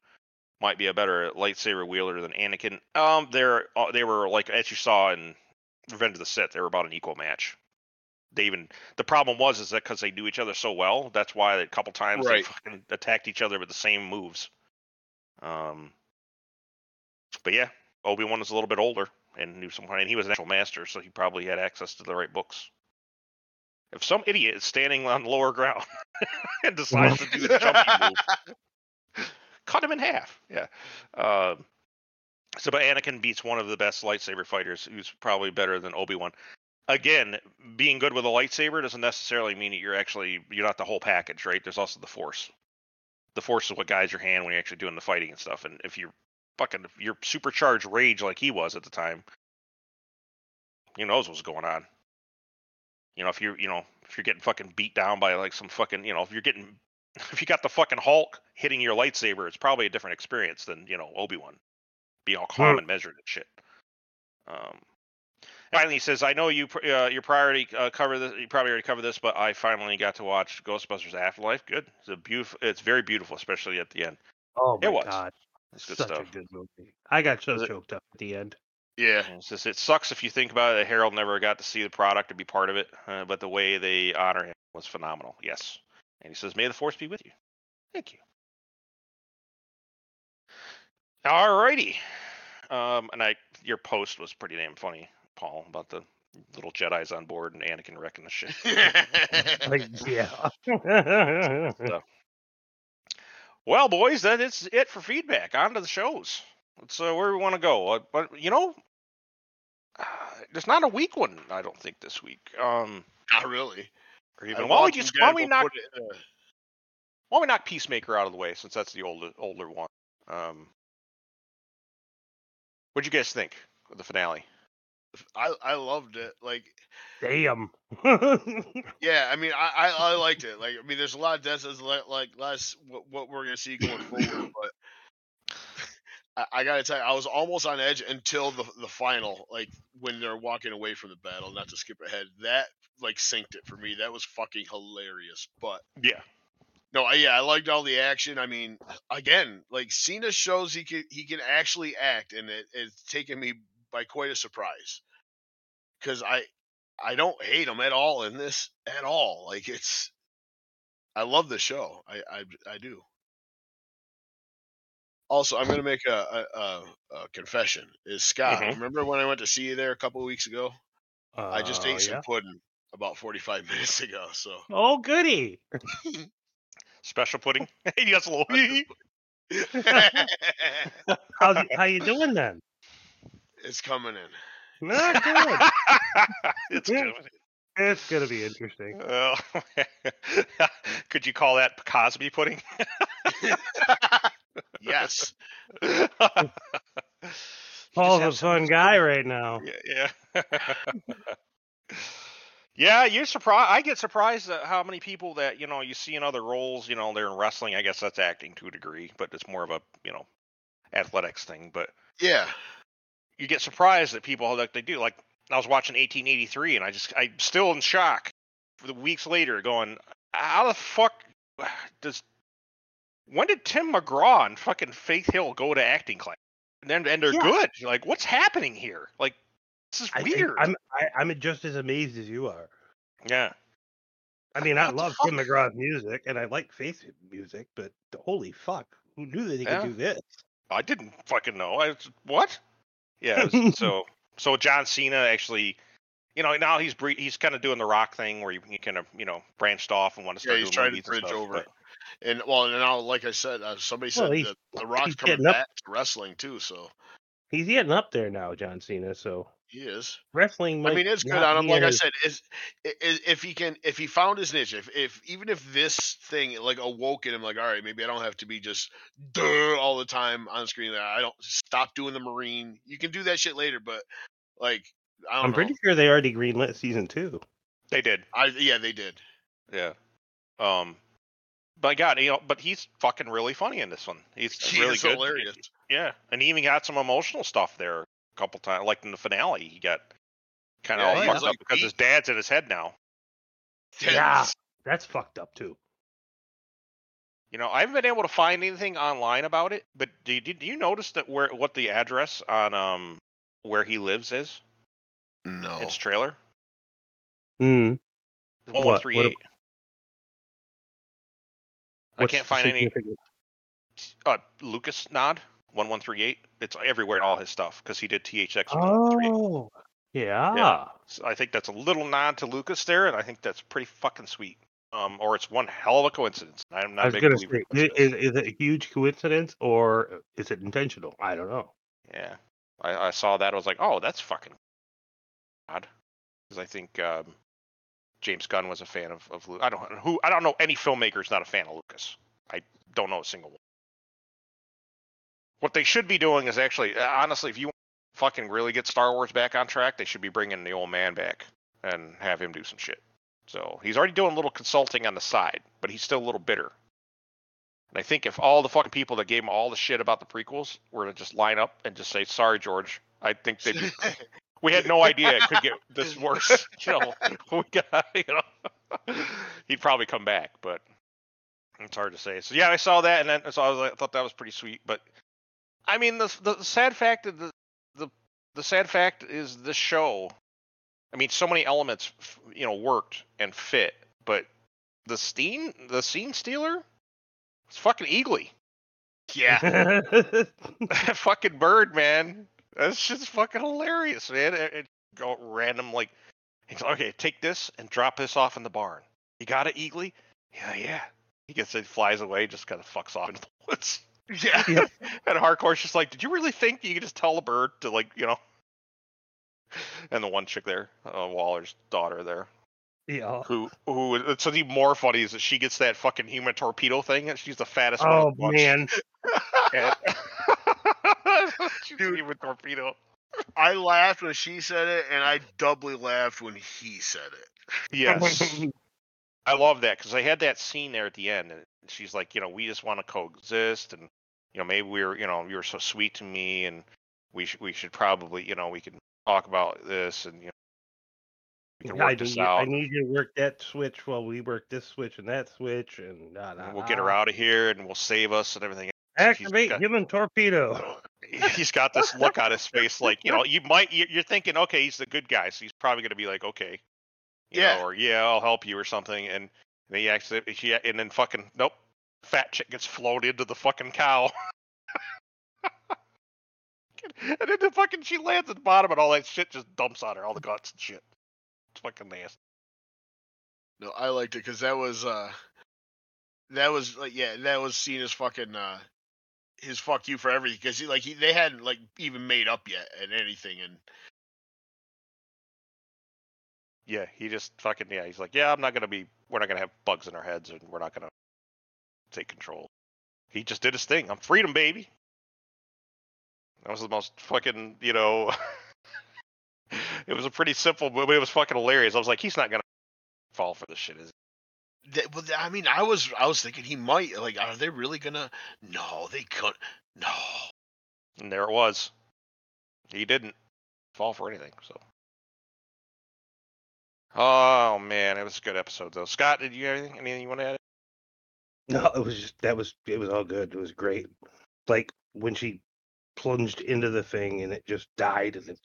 might be a better lightsaber wielder than Anakin. Um, they're uh, they were like as you saw in Revenge of the Sith, they were about an equal match. They even the problem was is that because they knew each other so well, that's why a couple times they fucking attacked each other with the same moves. Um, but yeah, Obi Wan was a little bit older and knew some, and he was an actual master, so he probably had access to the right books. If some idiot is standing on lower ground [LAUGHS] and decides to do the jumping move, [LAUGHS] cut him in half. Yeah. Um, so, but Anakin beats one of the best lightsaber fighters, who's probably better than Obi Wan. Again, being good with a lightsaber doesn't necessarily mean that you're actually you're not the whole package, right? There's also the Force. The Force is what guides your hand when you're actually doing the fighting and stuff. And if you're fucking if you're supercharged rage like he was at the time, who knows what's going on? You know, if you're you know if you're getting fucking beat down by like some fucking you know if you're getting [LAUGHS] if you got the fucking Hulk hitting your lightsaber, it's probably a different experience than you know Obi Wan, being all calm and measured and shit. Um, finally, he says, "I know you uh, your priority uh, cover this. You probably already covered this, but I finally got to watch Ghostbusters Afterlife. Good. It's a beautiful. It's very beautiful, especially at the end. Oh It my was. god, It's good such stuff. a good movie. I got so choked up at the end. yeah, And It it sucks if you think about it. Harold never got to see the product or be part of it, uh, but the way they honor him was phenomenal. Yes, and he says, "May the force be with you." Thank you. Alrighty. Um, and I, your post was pretty damn funny, Paul, about the little Jedi's on board and Anakin wrecking the shit. [LAUGHS] Like, yeah. Well, boys, that is it for feedback. On to the shows. Let's uh, where we want to go. Uh, but you know, uh, there's not a weak one. I don't think this week. Um, not really. Or even why don't we just you why don't we knock it, uh, why don't we knock Peacemaker out of the way since that's the older older one. Um, what'd you guys think of the finale? I I loved it. Like, Damn. [LAUGHS] yeah, I mean, I, I I liked it. Like, I mean, there's a lot of deaths as like like less what, what we're gonna see going forward, but. I, I gotta tell you, I was almost on edge until the the final, like when they're walking away from the battle. Not to skip ahead, that like synced it for me. That was fucking hilarious. But Yeah, No, I, yeah, I liked all the action. I mean, again, like Cena shows he can he can actually act, and it, it's taken me by quite a surprise. Because I I don't hate him at all in this at all. Like it's, I love the show. I I, I do. Also, I'm gonna make a, a, a, a confession. Is Scott? Mhm. Remember when I went to see you there a couple of weeks ago? I just Uh, ate some yeah. pudding about 45 [LAUGHS] minutes ago. So Oh, goody. [LAUGHS] Special pudding. A little. How's, how you doing then? it's coming in. Not [LAUGHS] good. it's Yeah. good. it's gonna be interesting. Oh, could you call that Cosby pudding? Yes. [LAUGHS] [LAUGHS] Paul's a fun this guy right now. Yeah. Yeah. [LAUGHS] yeah, you're surprised. I get surprised at how many people that you know you see in other roles. You know, they're in wrestling. I guess that's acting to a degree, but it's more of a you know athletics thing. But Yeah. you get surprised that people like they do. Like I was watching 1883, and I just I'm still in shock for the weeks later, going, how the fuck does when did Tim McGraw and fucking Faith Hill go to acting class? And then and they're Yeah. good. You're like, what's happening here? Like this is I weird. I'm I, I'm just as amazed as you are. yeah. I mean, I What the love Tim McGraw's music and I like Faith music, but holy fuck, who knew that he Yeah. could do this? I didn't fucking know. I what? Yeah. was- [LAUGHS] so so John Cena actually, you know, now he's he's kind of doing the Rock thing where you, you kind of you know branched off and want to Yeah, start he's doing trying to bridge stuff, over but- it. And well, and now, like I said, uh, somebody Well, said he's- that the Rock's coming up- back to wrestling too. So He's getting up there now, John Cena. So he is. wrestling. I mean, it's good not on him. be Like I said, is, is if he can, if he found his niche, if, if even if this thing like awoke in him, like, all right, maybe I don't have to be just duh all the time on screen. There. I don't stop doing the Marine. You can do that shit later, but like, I don't I'm know. pretty sure they already greenlit season two. they did. I yeah, they did. Yeah. Um. But God, you know, but he's fucking really funny in this one. He's [LAUGHS] He really good. hilarious. Yeah, and he even got some emotional stuff there a couple times. Like in the finale, he got kind of Yeah, all fucked was, up like, because his dad's in his head now. Yeah. That's fucked up too. You know, I haven't been able to find anything online about it, but did, did you notice that where what the address on um where he lives is? No. Its trailer. Hmm. One What- one three what- eight. I can't find any uh Lucas nod one one three eight. It's everywhere in all his stuff because he did THX. 113. Oh, yeah. So I think that's a little nod to Lucas there, and I think that's pretty fucking sweet. Um, or it's one hell of a coincidence. I'm not I a was gonna say, in i- coincidence. is, is it a huge coincidence or is it intentional? I don't know. Yeah, I, I saw that. I was like, oh, that's fucking odd. Because I think um, James Gunn was a fan of, of Lu- I don't know who. I don't know any filmmaker's not a fan of Lucas. I don't know a single one. What they should be doing is actually, uh, honestly, if you fucking really get Star Wars back on track, they should be bringing the old man back and have him do some shit. So he's already doing a little consulting on the side, but he's still a little bitter. And I think if all the fucking people that gave him all the shit about the prequels were to just line up and just say, "Sorry, George," I think they'd be. [LAUGHS] we had no idea it could get [LAUGHS] this worse. [LAUGHS] You know, we got, [LAUGHS] you know, he'd probably come back, but it's hard to say. So yeah, I saw that, and then so I was like, I thought that was pretty sweet. But I mean, the the sad fact of the the the sad fact is this show. I mean, so many elements, you know, worked and fit, but the scene, the scene stealer, it's fucking eagly. yeah. that fucking bird, man. That's just fucking hilarious, man. It, it go random like, he's like, okay, take this and drop this off in the barn. You got it, Eagly? Yeah, yeah. He gets it, flies away, just kind of fucks off into the woods. Yeah. Yep. [LAUGHS] And Harcourt's just like, did you really think you could just tell a bird to like, you know? [LAUGHS] And the one chick there, uh, Waller's daughter there, yeah. who who it's even more funny is that she gets that fucking human torpedo thing, and she's the fattest one. Oh of the bunch. man. [LAUGHS] And- She's Dude. even torpedo. I laughed when she said it, and I doubly laughed when he said it. Yes. [LAUGHS] I love that because I had that scene there at the end, and she's like, you know, we just want to coexist, and you know, maybe we were, you know, you were so sweet to me, and we should, we should probably, you know, we can talk about this, and you know, we can I work this need, I need you to work that switch while we work this switch and that switch and nah, nah, we'll get her out of here, and we'll save us and everything. He's Activate got- human torpedo. [LAUGHS] He's got this look on his face, like you know, you might, you- you're thinking, okay, he's the good guy, so he's probably gonna be like, okay, you Yeah. know, or yeah, I'll help you or something, and then he actually, she, and then fucking nope, fat chick gets flown into the fucking cow. [LAUGHS] and then the fucking she lands at the bottom and all that shit just dumps on her, all the guts and shit. It's fucking nasty. No, I liked it because that was uh that was like yeah, that was seen as fucking uh his fuck you for everything because he like he they hadn't like even made up yet and anything and Yeah, he just fucking yeah. He's like, yeah, I'm not gonna be. We're not gonna have bugs in our heads, and we're not gonna take control. He just did his thing. I'm freedom, baby. That was the most fucking, you know. [LAUGHS] it was a pretty simple, but it was fucking hilarious. I was like, he's not gonna fall for this shit, is he? That, well, I mean I was I was thinking he might like are they really gonna no they couldn't no And there it was. He didn't fall for anything. So. Oh man, it was a good episode though. Scott, did you have anything? Anything you want to add? No, it was just that was it was all good. It was great. Like when she plunged into the thing and it just died and it,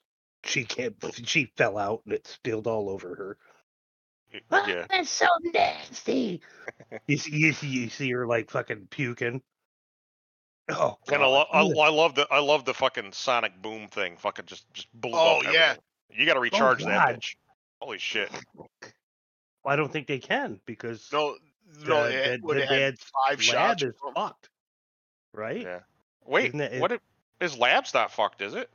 she can't she fell out and it spilled all over her. [LAUGHS] Yeah. that's so nasty. [LAUGHS] you see you see you see her like fucking puking. Oh, And I, lo- I, I love the I love the fucking sonic boom thing. Fucking just just blew Oh, up. yeah. everything. You got to oh, recharge that bitch. Holy shit! I don't think they can because no no the, it would the have had dad's five lab shots is or something. fucked, right? Yeah. Wait, Isn't it- what? If, his lab's not fucked, is it?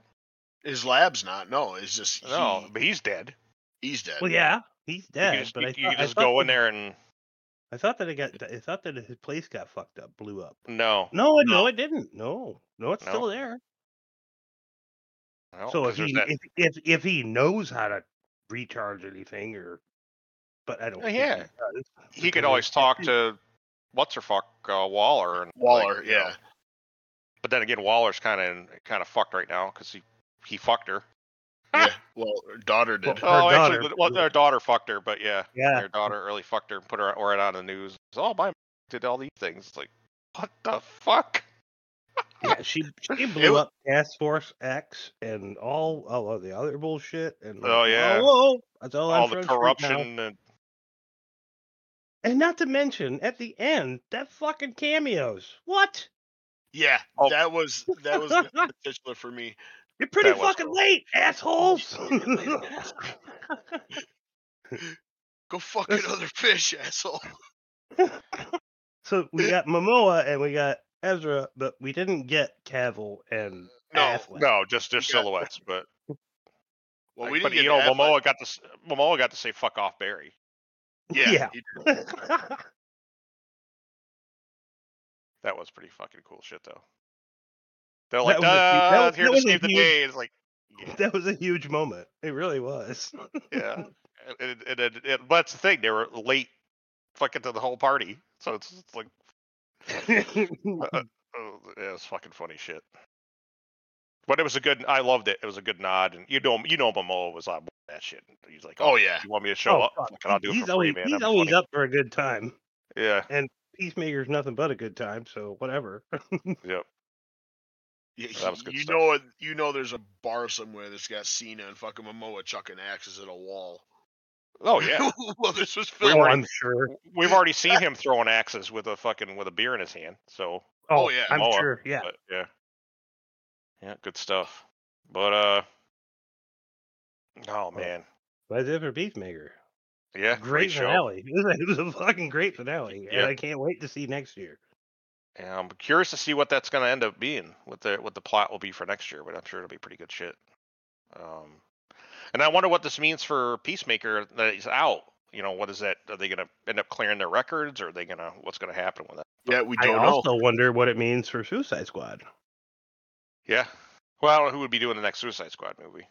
his lab's not no it's just No, he, but he's dead. he's dead Well, yeah, he's dead. can just, but you, I you thought, can I just thought go in that- there and I thought that it got. I thought that his place got fucked up, blew up. no. No, it- no, No. it didn't. No, no, it's No? still there. no so 'cause if he if, if if he knows how to recharge anything, or but I don't. Uh, think yeah. he, does, he could always talk to what's her fuck uh, Waller and like, Waller you know, yeah But then again, Waller's kind of kind of fucked right now because he he fucked her. yeah well her daughter did Her oh, daughter- actually, well, their daughter fucked her, but yeah, Yeah. their daughter early fucked her and put her or it on the news. Oh, my [LAUGHS] did all these things. It's like, what the fuck? [LAUGHS] Yeah, she she blew up Task Force X and all all of the other bullshit and Oh, like, yeah. oh, that's all, all the Front Street corruption and and not to mention at the end that fucking cameos. What? yeah Oh. that was that was [LAUGHS] the titular for me You're pretty That fucking cool. late, assholes. [LAUGHS] go fuck another fish asshole [LAUGHS] so we got Momoa and we got Ezra, but we didn't get Cavill and No, Affleck. no, just just silhouettes. But [LAUGHS] well we but didn't you get know, Affleck. Momoa got to Momoa got to say fuck off Barry. yeah, Yeah. That was pretty fucking cool shit though. They're like, That was a that "Duh, was- here to save the huge- day. It's like, yeah, that was a huge moment. It really was. yeah. [LAUGHS] And, and, and, and- but that's the thing. They were late, fucking to the whole party. So it's, it's like, [LAUGHS] uh, oh, yeah, it's fucking funny shit. But it was a good. I loved it. It was a good nod, and you know, you know, Momoa was on that shit. He's like, oh yeah you want me to show Oh, up? fuck. I'll do it he's for free, always, man. he's That'd always funny." up for a good time. Yeah, and Peacemaker's nothing but a good time, so whatever. [LAUGHS] yep. Yeah, That was good you stuff. know. You know, there's a bar somewhere that's got Cena and fucking Momoa chucking axes at a wall. Oh [LAUGHS] yeah. well, this was We filmed. oh, were- I'm sure. We've already seen him throwing axes with a fucking with a beer in his hand. So Oh, yeah, I'm Momoa, sure. Yeah. But yeah. Yeah, good stuff. But uh Oh man. That's it for Peacemaker. Yeah, Great, show. finale. [LAUGHS] It was, a, it was a fucking great finale, Yeah. and I can't wait to see next year. And I'm curious to see what that's gonna end up being, what the what the plot will be for next year, but I'm sure it'll be pretty good shit. Um and I wonder what this means for Peacemaker that he's out. You know, what is that? Are they gonna end up clearing their records or are they gonna what's gonna happen with that? yeah, we don't know. also wonder what it means for Suicide Squad. Yeah. Well, I don't know who would be doing the next Suicide Squad movie.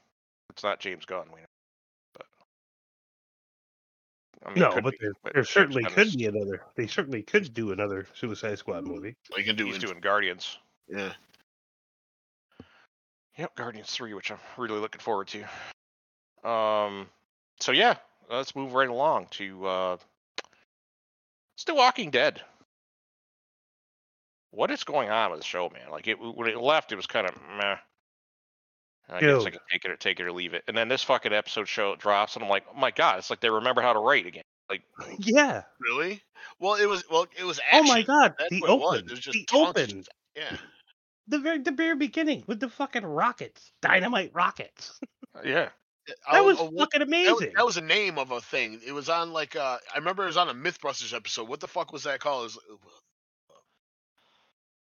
It's not James Gunn, we know. I mean, no, but be, there, but there certainly could is- be another. They certainly could do another Suicide Squad movie. We can do He's doing Guardians. Yeah. Yep, Guardians three, which I'm really looking forward to. Um, so yeah, let's move right along to uh, still Walking Dead. What is going on with the show, man? Like it when it left, it was kind of meh. I guess I Dude. can take it or take it or leave it. And then this fucking episode show drops, and I'm like, oh my god, it's like they remember how to write again. Like, [LAUGHS] Yeah. Really? Well, it was. Well, it was. Oh my God. That's the what it was. open. It was just the tons open. Yeah. [LAUGHS] the very the very beginning with the fucking rockets, dynamite rockets. Yeah. [LAUGHS] I That was uh, what- fucking that was, amazing. that was a name of a thing. It was on like uh I remember it was on a MythBusters episode. What the fuck was that called? It was,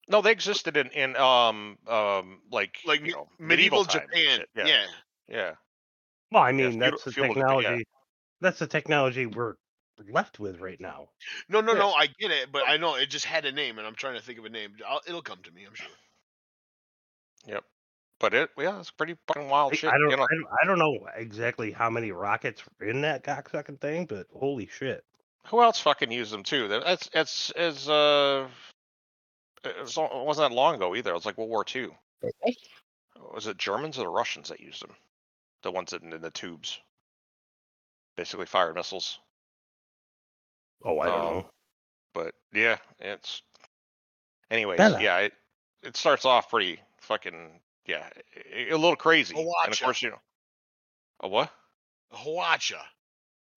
No, they existed in in um um like like you know, medieval, times and Japan. Yeah. Yeah. Yeah. well, I mean, feudal- that's the feudal Japan, yeah. technology. That's the technology we're left with right now. No, no, Yeah. no. I get it, but I know it just had a name, and I'm trying to think of a name. I'll, it'll come to me. I'm sure. Yep. But it yeah, it's pretty fucking wild I- shit. I don't, you know? I don't, I don't know exactly how many rockets were in that cocksucking thing, but holy shit! Who else fucking used them too? That- That's it's is uh it, was, it wasn't that long ago either. It was like World War II. Was it Germans or the Russians that used them? The ones in, in the tubes. Basically fire missiles. Oh, I don't Um, know. But yeah, it's anyways, Bella. yeah, it it starts off pretty fucking yeah, a, a little crazy. And of course, you know. A what? A Hwacha.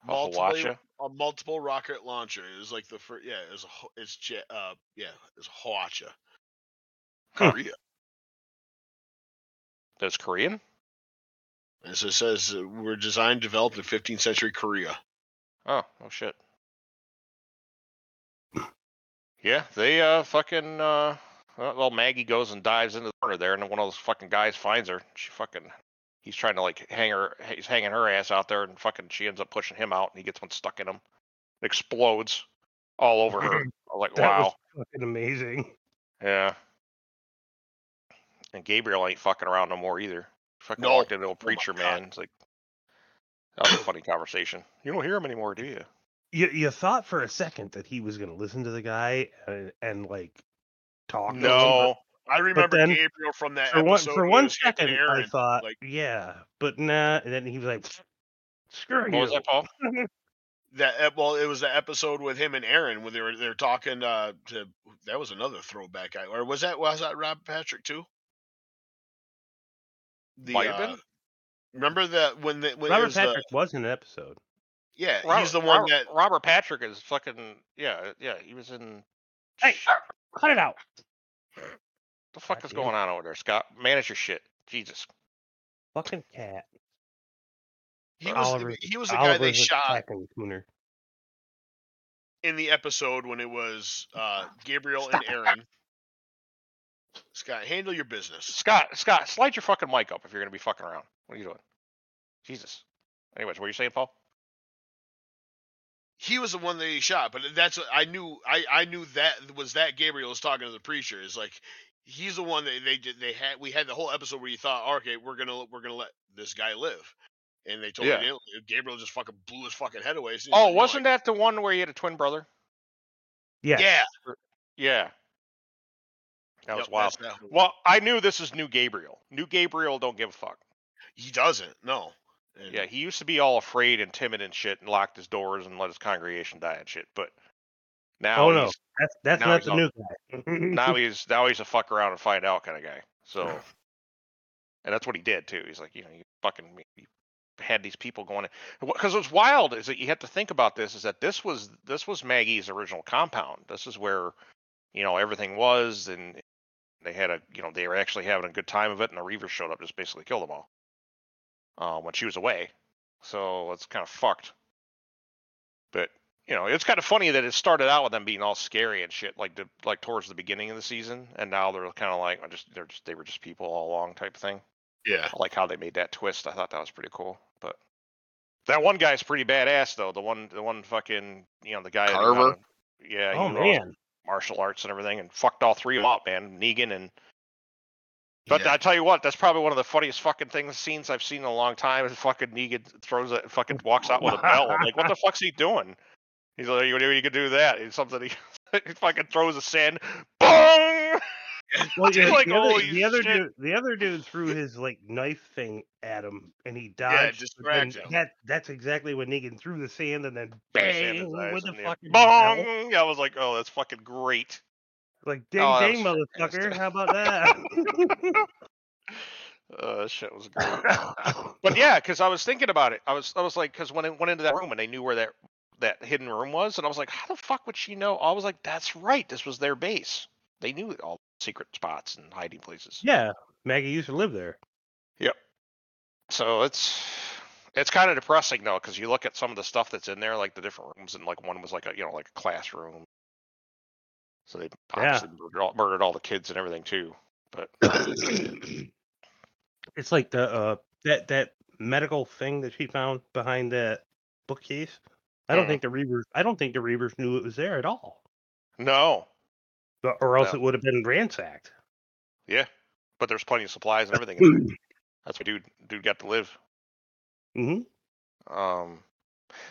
A Multiple, a multiple rocket launcher. It was like the first. Yeah, it was. A, it's jet. Uh, yeah, it's Hwacha. Hmm. Korea. That's Korean? And so it says uh, were designed, developed in 15th century Korea. Oh, oh shit. Yeah, they uh fucking uh well, Maggie goes and dives into the corner there and one of those fucking guys finds her. She fucking he's trying to like hang her he's hanging her ass out there and fucking she ends up pushing him out and he gets one stuck in him. It explodes all over her. [LAUGHS] I'm like, That wow. was fucking amazing. Yeah. And Gabriel ain't fucking around no more either. Fucking No. walked into a oh preacher God. man. It's like that was a funny conversation. You don't hear him anymore, do you? You you thought for a second that he was gonna listen to the guy and, and like talk. to him, No. I remember then Gabriel from that For one episode. for when it one was him and I thought, like yeah, but nah. And then he was like, [SNIFFS] "Screw What you." was that, Paul? [LAUGHS] that. Well, it was the episode with him and Aaron when they were they're talking. Uh, to that was another throwback guy, or was that was that Rob Patrick too? The, Might have uh. Remember that when the when Robert was the- Patrick was in an episode. yeah, Robert, he's the one Robert, that Robert Patrick is fucking yeah yeah he was in. Hey, cut it out. The fuck God is damn it. going on over there, Scott? Manage your shit, Jesus. Fucking cat. he was Oliver's- he was the guy they Oliver's shot Cooner. in the episode when it was uh, Gabriel and Aaron. Scott, handle your business. Scott Scott, slide your fucking mic up if you're gonna be fucking around. What are you doing? Jesus. Anyways, what are you saying, Paul? he was the one that he shot, but that's what I knew. I I knew that was that Gabriel was talking to the preacher. Is like he's the one that they did. They had we had the whole episode where you thought, okay, we're gonna we're gonna let this guy live, and they told Yeah. me Gabriel just fucking blew his fucking head away. as soon as Oh, he- wasn't like, that the one where you had a twin brother? Yes. Yeah, Yeah. That was Yep, wild. that. Well, I knew this is new Gabriel. New Gabriel don't give a fuck. he doesn't. No. And Yeah, he used to be all afraid and timid and shit and locked his doors and let his congregation die and shit. But now Oh no, that's that's not he's the new [LAUGHS] guy. now [LAUGHS] he's now he's a fuck around and find out kind of guy. So, and that's what he did too. He's like, you know, you fucking had these people going because what's wild is that you have to think about this is that this was this was Maggie's original compound. This is where you know everything was, and they had a you know they were actually having a good time of it, and the Reavers showed up just basically killed them all uh, when she was away. So it's kind of fucked. But you know, it's kind of funny that it started out with them being all scary and shit, like the, like towards the beginning of the season, and now they're kind of like, "Oh, just they're just they were just people all along type of thing. yeah. I like how they made that twist. I thought that was pretty cool. But that one guy's pretty badass though. The one the one fucking you know the guy that knew Carver? to- yeah, oh knew all his man, martial arts and everything, and fucked all three of them up, man. Negan and but yeah. I tell you what, that's probably one of the funniest fucking things scenes I've seen in a long time. Is fucking Negan throws it, fucking walks out with a bell. I'm like, what the fuck's he doing? He's like, what do you can do that? It's something he, [LAUGHS] he fucking throws a sand, bong. [LAUGHS] well, [LAUGHS] yeah, like, the, other, the other dude, the other dude threw his like knife thing at him, and he Yeah, dodged. but then distract him. That that's exactly when Negan threw the sand, and then Threw the sand bang with the fucking bong. Yeah, I was like, oh, that's fucking great. Like ding Oh, ding, motherfucker! How about that? Uh, shit was great. But yeah, because I was thinking about it. I was I was like, because when I went into that room and they knew where that that hidden room was, and I was like, how the fuck would she know? I was like, that's right, this was their base. They knew all the secret spots and hiding places. Yeah, Maggie used to live there. Yep. So it's it's kind of depressing though, because you look at some of the stuff that's in there, like the different rooms, and like one was like a you know like a classroom. So they Yeah. obviously murdered, all, murdered all the kids and everything too. But [COUGHS] it's like the uh that that medical thing that she found behind that bookcase. I don't think the Reavers. I don't think the Reavers knew it was there at all, no, But- or else No. it would have been ransacked. yeah, but there's plenty of supplies and everything. [CLEARS THROAT] That's what dude dude got to live. Mm-hmm. Um,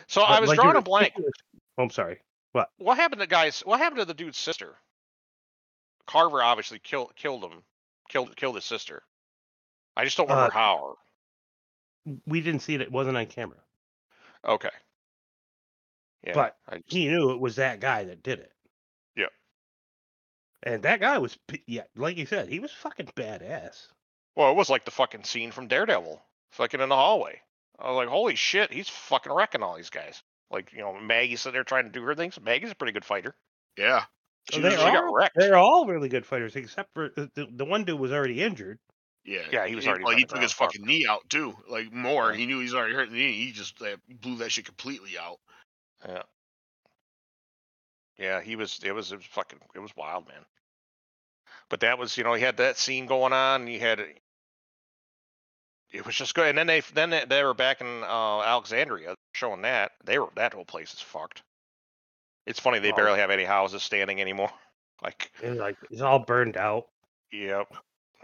so I was drawing a blank. Oh, I'm sorry. What happened to guys? What happened to the dude's sister? Carver obviously killed killed him, killed killed his sister. I just don't remember Uh, how. We didn't see it. It wasn't on camera. Okay. Yeah, But I He knew it was that guy that did it. Yep. And that guy was, yeah, like you said, he was fucking badass. well, it was like the fucking scene from Daredevil, fucking in the hallway. I was like, holy shit, he's fucking wrecking all these guys. Like, you know, Maggie's sitting there trying to do her things. Maggie's a pretty good fighter. Yeah. So She they was- She she got are- wrecked. They're all really good fighters, except for the, the, the one dude was already injured. Yeah, Yeah, he was He- already Like he took his fucking knee out too, like more. Yeah. He knew he was already hurting the knee. He just like, blew that shit completely out. Yeah. Yeah, he was. It was. It was fucking. It was wild, man. But that was, you know, he had that scene going on. And he had. It was just good. And then they, then they, they were back in uh, Alexandria showing that they were that whole place is fucked. It's funny they Oh. barely have any houses standing anymore. [LAUGHS] Like, And like it's all burned out. yep,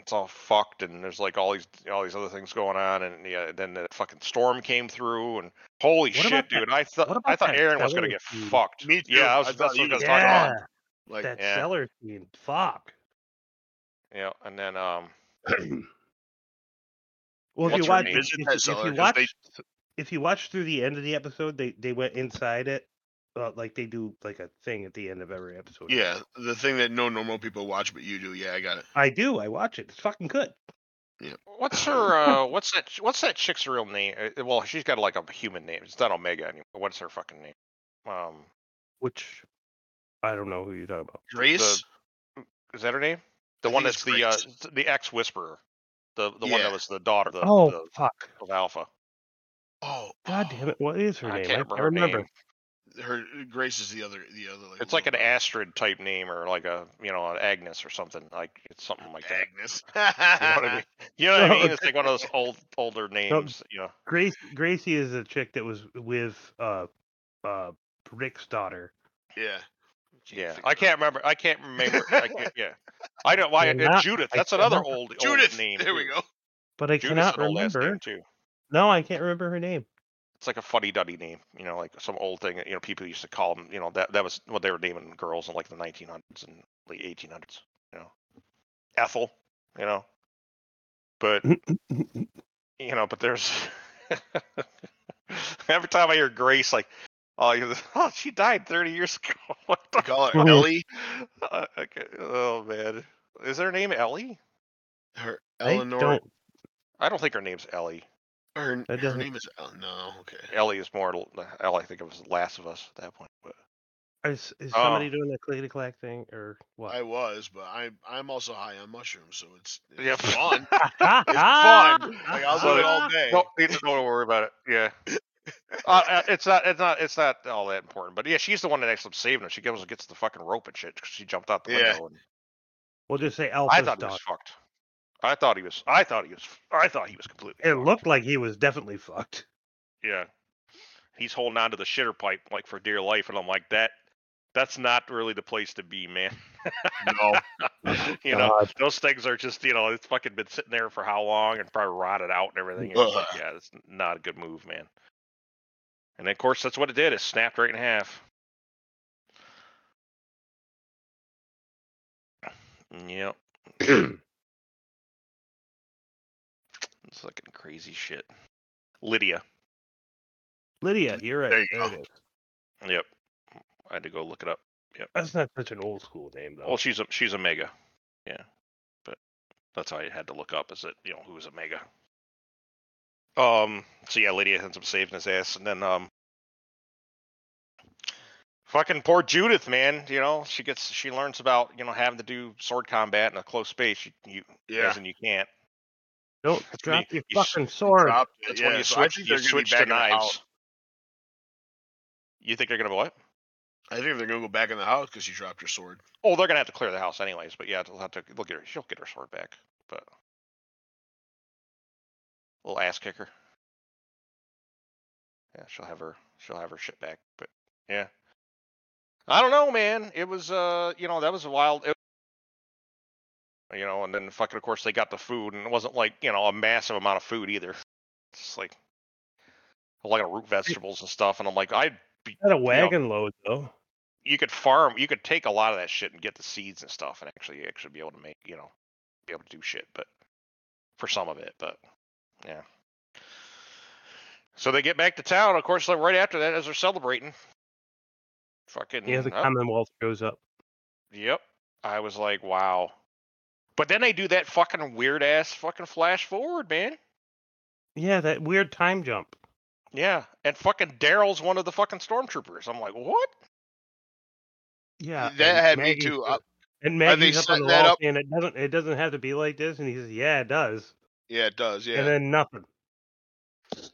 it's all fucked, and there's like all these all these other things going on, and yeah, then the fucking storm came through, and holy What shit, about that- dude! I thought I thought Aaron was gonna get scene? fucked. Me too. Yeah, I was, I that's thought what I was was talking about. Yeah, Like that Yeah. cellar scene. Fuck. Yeah, and then um, [CLEARS THROAT] well, if you her watch, name? if, Visit if you- if cellar, you 'cause watch, they- if you watch through the end of the episode, they they went inside it, uh, like they do like a thing at the end of every episode. yeah, the thing that no normal people watch, but you do. Yeah, I got it. I do. I watch it. It's fucking good. Yeah. What's her [LAUGHS] uh, what's that what's that chick's real name? Uh, Well, she's got like a human name. It's not Omega anymore. What's her fucking name? Um, Which I don't know who you're talking about. Grace. is that her name? The I one think that's it's the uh, Grace. the ex Whisperer, the the one Yeah. that was the daughter the, oh the, fuck! of Alpha. oh, God damn it! What is her I name? can't I remember, can't her name. Her Grace is the other. The other. Like, It's like an little- Astrid type name or like a you know an Agnes or something like it's something like that. Agnes. [LAUGHS] You know what I mean? You know what I [LAUGHS] mean? It's like one of those old older [LAUGHS] names. You know. Grace Gracie is a chick that was with uh uh Rick's daughter. Yeah. Yeah, I can't remember. I can't remember. I can't, yeah, I don't. Why Well, uh, not- Judith? I That's another cannot- old, old Judith. name. There we go. But I Judith's cannot an old remember. name too. No, I can't remember her name. It's like a fuddy duddy name. You know, like some old thing. You know, people used to call them. You know, that that was what they were naming girls in like the 1900s and late 1800s. You know, Ethel. You know, but [LAUGHS] you know, but there's [LAUGHS] every time I hear Grace, like, oh, you [LAUGHS] oh, she died 30 years ago. what the We call her. Ellie. Uh, okay. Oh man, is her name Ellie? Her I Eleanor. don't. I don't think her name's Ellie. Her, That her doesn't- name is El- no. Okay. Ellie is more Ellie. I think it was Last of Us at that point. But Is, is Oh. somebody doing the clickety clack thing or what? I was, but I'm I'm also high on mushrooms, so it's, it's Yep. fun. it's [LAUGHS] It's fun. Like I'll do it all day. don't, don't worry about it. Yeah. Uh, uh, it's not. It's not. It's not all that important. But yeah, she's the one that ends up saving her. She goes and gets the fucking rope and shit because she jumped out the Yeah. window. And We'll just say I Alpha's thought he daughter. was fucked. I thought he was. I thought he was. I thought he was completely. It fucked. looked like he was definitely fucked. Yeah. He's holding on to the shitter pipe like for dear life, and I'm like that. That's not really the place to be, man. No. [LAUGHS] you know, God. those things are just, you know, it's fucking been sitting there for how long and probably rotted out and everything. It's like, yeah, it's not a good move, man. And of course, that's what it did. It snapped right in half. [CLEARS THROAT] Yep. [CLEARS THROAT] it's fucking crazy shit. Lydia. Lydia, you're right. There you There go. it is. Yep. I had to go look it up. Yep. That's not such an old school name though. Well, she's a she's a mega, yeah, but that's how I had to look up. Is it you know who's a mega? Um. So yeah, Lydia ends up saving his ass, and then um. Fucking poor Judith, man. You know, she gets she learns about you know having to do sword combat in a close space. You, you Yeah. as in you can't. Don't That's when drop your you s- fucking sword. Dropped it, That's yeah, when you so switch you they're gonna switch back to the house. knives. You think they're gonna what? I think they're gonna go back in the house because you dropped your sword. Oh, they're gonna have to clear the house anyways. But yeah, they'll have to. They'll get her. She'll get her sword back. But little ass kicker. Yeah, she'll have her. She'll have her shit back. But yeah, I don't know, man. It was uh, you know, that was a wild. It, you know, and then fucking, of course, they got the food, and it wasn't like you know a massive amount of food either. [LAUGHS] It's like a lot of root vegetables and stuff, and I'm like, I'd be Got a wagon load though. you could farm you could take a lot of that shit and get the seeds and stuff and actually actually be able to make you know be able to do shit but for some of it but yeah so they get back to town of course like right after that as they're celebrating fucking Yeah, the oh, Commonwealth goes up. yep i was like wow but then they do that fucking weird ass fucking flash forward man Yeah, that weird time jump. yeah and fucking daryl's one of the fucking stormtroopers i'm like what Yeah, that and had me too. up- Uh, And Maggie's up on the wall up? saying it doesn't it doesn't have to be like this, and he says, "Yeah, it does." yeah, it does. Yeah. And then nothing.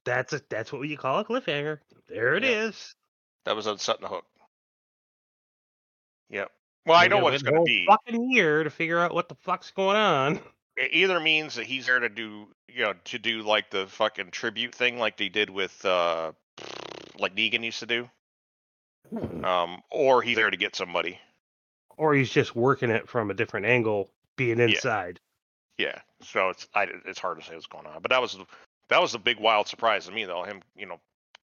That's a that's what you call a cliffhanger. There it Yeah. is. that was on setting the hook yep well i know what it's going to be. Fucking year to figure out what the fuck's going on. [LAUGHS] it either means that he's there to do you know to do like the fucking tribute thing like they did with uh [SNIFFS] like Negan used to do. Um or he's there to get somebody. Or he's just working it from a different angle, being inside. yeah. Yeah. so it's I, it's hard to say what's going on but that was that was the big wild surprise to me though him you know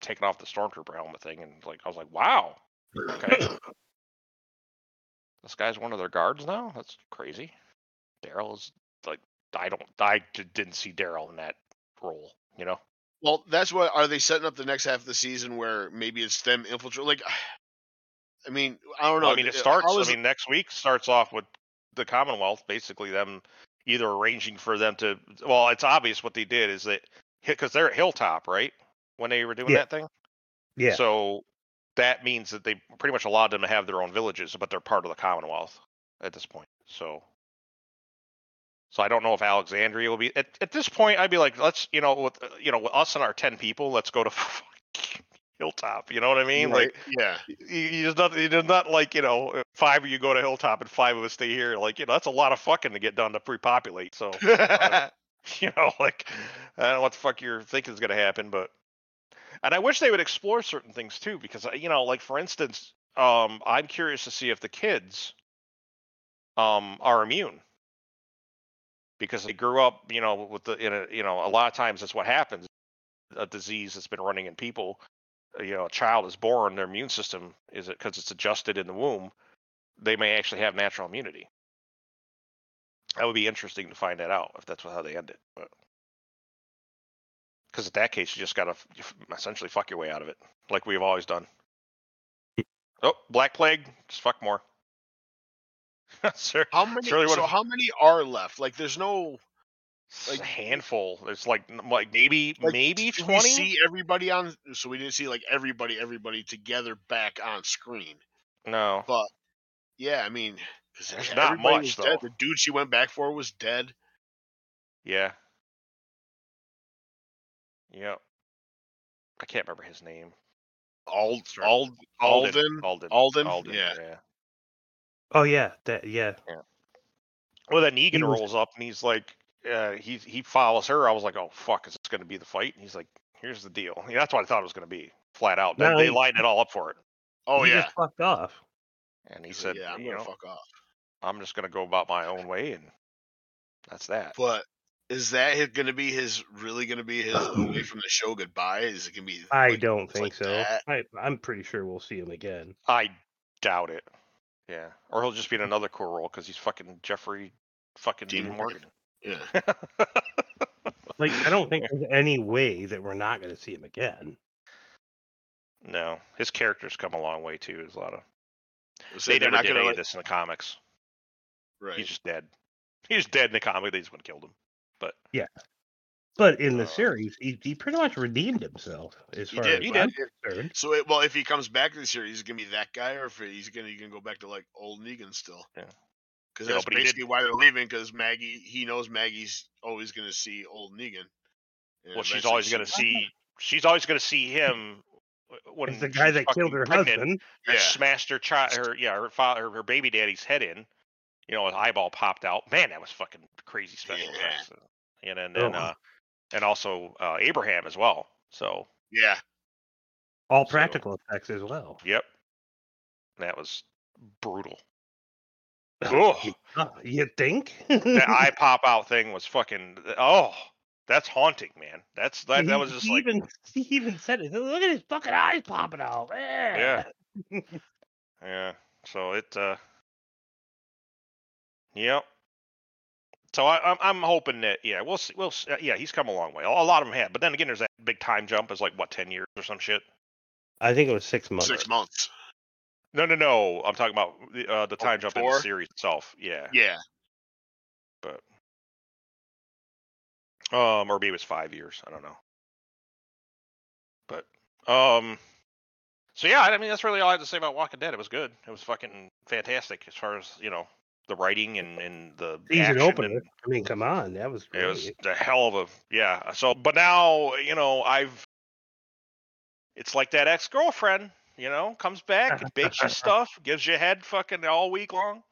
taking off the stormtrooper helmet thing and like I was like wow. Okay [COUGHS] this guy's one of their guards now that's crazy Daryl is like I don't I didn't see Daryl in that role you know Well, that's what are they setting up the next half of the season where maybe it's them infiltrate? Like, [SIGHS] I mean, I don't know. Well, I mean, it uh, starts. is I mean, next week starts off with the Commonwealth, basically them either arranging for them to. Well, it's obvious what they did is that because they're at Hilltop, right? When they were doing Yeah. that thing. Yeah. So that means that they pretty much allowed them to have their own villages, but they're part of the Commonwealth at this point. So. So I don't know if Alexandria will be at, at this point. I'd be like, let's you know with uh, you know with us and our ten people, let's go to [LAUGHS] Hilltop. You know what I mean? right, Like yeah, you, you just not you just not like you know uh, five of you go to Hilltop and five of us stay here. Like you know that's a lot of fucking to get done to pre-populate. So [LAUGHS] [LAUGHS] you know like I don't know what the fuck you're thinking is gonna happen, but and I wish they would explore certain things too because uh, you know like for instance, um, I'm curious to see if the kids um are immune. Because they grew up you know with the in a you know a lot of times that's what happens. A disease that's been running in people uh, you know a child is born their immune system is it because it's adjusted in the womb they may actually have natural immunity. That would be interesting to find that out if that's how they end it but because in that case you just gotta f- f- essentially fuck your way out of it like we've always done oh black plague just fuck more [LAUGHS] sure how many? Surely so would've- how many are left? Like, there's no. It's Like- a handful there's like like maybe Like, maybe did we 20 see everybody on? So we didn't see like everybody, everybody together back on screen. no But yeah, I mean, There's [LAUGHS] not much, was dead. though. The dude she went back for was dead. Yeah. Yep. I can't remember his name. Ald, Right. Ald, Alden. Alden. Alden. Alden? Yeah. yeah. Oh yeah, that yeah. Well, then Negan He was- rolls up and he's like, uh, he he follows her. I was like, oh fuck, is this going to be the fight? And he's like, here's the deal. Yeah, that's what I thought it was going to be, flat out. They, No, they he- lined it all up for it. Oh he yeah. just fucked off. And he said, yeah, I'm you gonna know, fuck off. I'm just going to go about my own way, and that's that. But is that going to be his? Really going to be his away [CLEARS THROAT] from the show goodbye? Is it going to be? I like, don't think like so. that? I I'm pretty sure we'll see him again. I doubt it. Yeah, or he'll just be in another cool role because he's fucking Jeffrey, fucking Dean Dean Morgan. Morgan. Yeah. [LAUGHS] Like I don't think there's any way that we're not going to see him again. No, his character's come a long way too. There's a lot of So they they're never not did gonna any like- of this in the comics. Right. He's just dead. He's dead in the comic. They just wouldn't killed him. But Yeah. But in the Uh, series, he, he pretty much redeemed himself as He far did. as he did. concerned. So, it, well, if he comes back to the series, he's gonna be that guy, or if he's gonna, he can go back to like old Negan still. Yeah. Because that's basically why they're leaving. Because Maggie, he knows Maggie's always gonna see old Negan. Well, [LAUGHS] she's always to see. She's always to see him when It's the guy that killed her pregnant husband. Yeah. smashed her child, her yeah, her father, her baby daddy's head in. You know, his eyeball popped out. Man, that was fucking crazy special Yeah. effects. And then, then Oh. uh, and also uh, Abraham as well. So, Yeah. All So- practical effects as well. yep, that was brutal. Oh, you think? that eye [LAUGHS] pop out thing was fucking. Oh, that's haunting, man. That's that. he, That was just he like even he even said it. Look at his fucking eyes popping out. Yeah. Yeah. [LAUGHS] So it. uh Yep. So I, I'm I'm hoping that yeah we'll see we'll see, yeah he's come a long way. A lot of them have but then again there's that big time jump is like what ten years or some shit? I think it was six months. Six months. no no no. I'm talking about the uh, the time jump in the series itself. Yeah. Yeah. but um or maybe it was five years. I don't know. But um so yeah I mean that's really all I have to say about Walking Dead. It was good. It was fucking fantastic as far as you know the writing and and the Season action opener. and- I mean, come on, that was great. It was the hell of a yeah. So, but now you know I've. It's like that ex girlfriend, you know, comes back, and [LAUGHS] bakes you stuff, gives you head fucking all week long,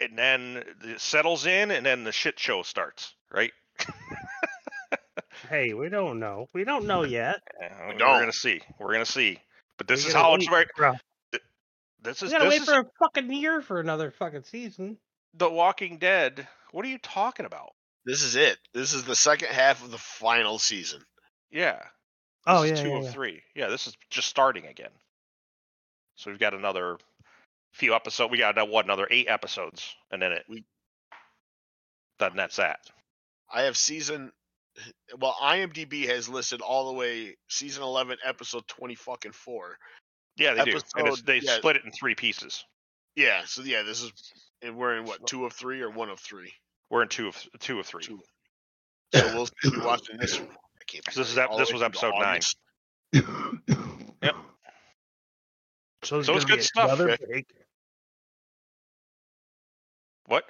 and then it settles in, and then the shit show starts, right? Hey, we don't know. We don't know [LAUGHS] yet. Yeah, We We're gonna see. We're gonna see. But this is how it's wait very. for a- This We is gotta this wait is for a fucking year for another fucking season. The Walking Dead. What are you talking about? This is it. This is the second half of the final season. Yeah. Oh This yeah, two yeah, of yeah. three. Yeah, this is just starting again. So we've got another few episodes. We got uh, what another eight episodes, and then it. We- Then that's that. I have season. Well, IMDb has listed all the way season eleven, episode twenty fucking four. Yeah, they do. And they yeah. split it in three pieces. Yeah. So yeah, this is, and we're in what two of three or one of three. We're in two of two of three. Two. So we'll be watching this. one. I can't. This is believe it, ep- all this was episode nine. Yep. So, So it's gonna good be stuff, Another break. What?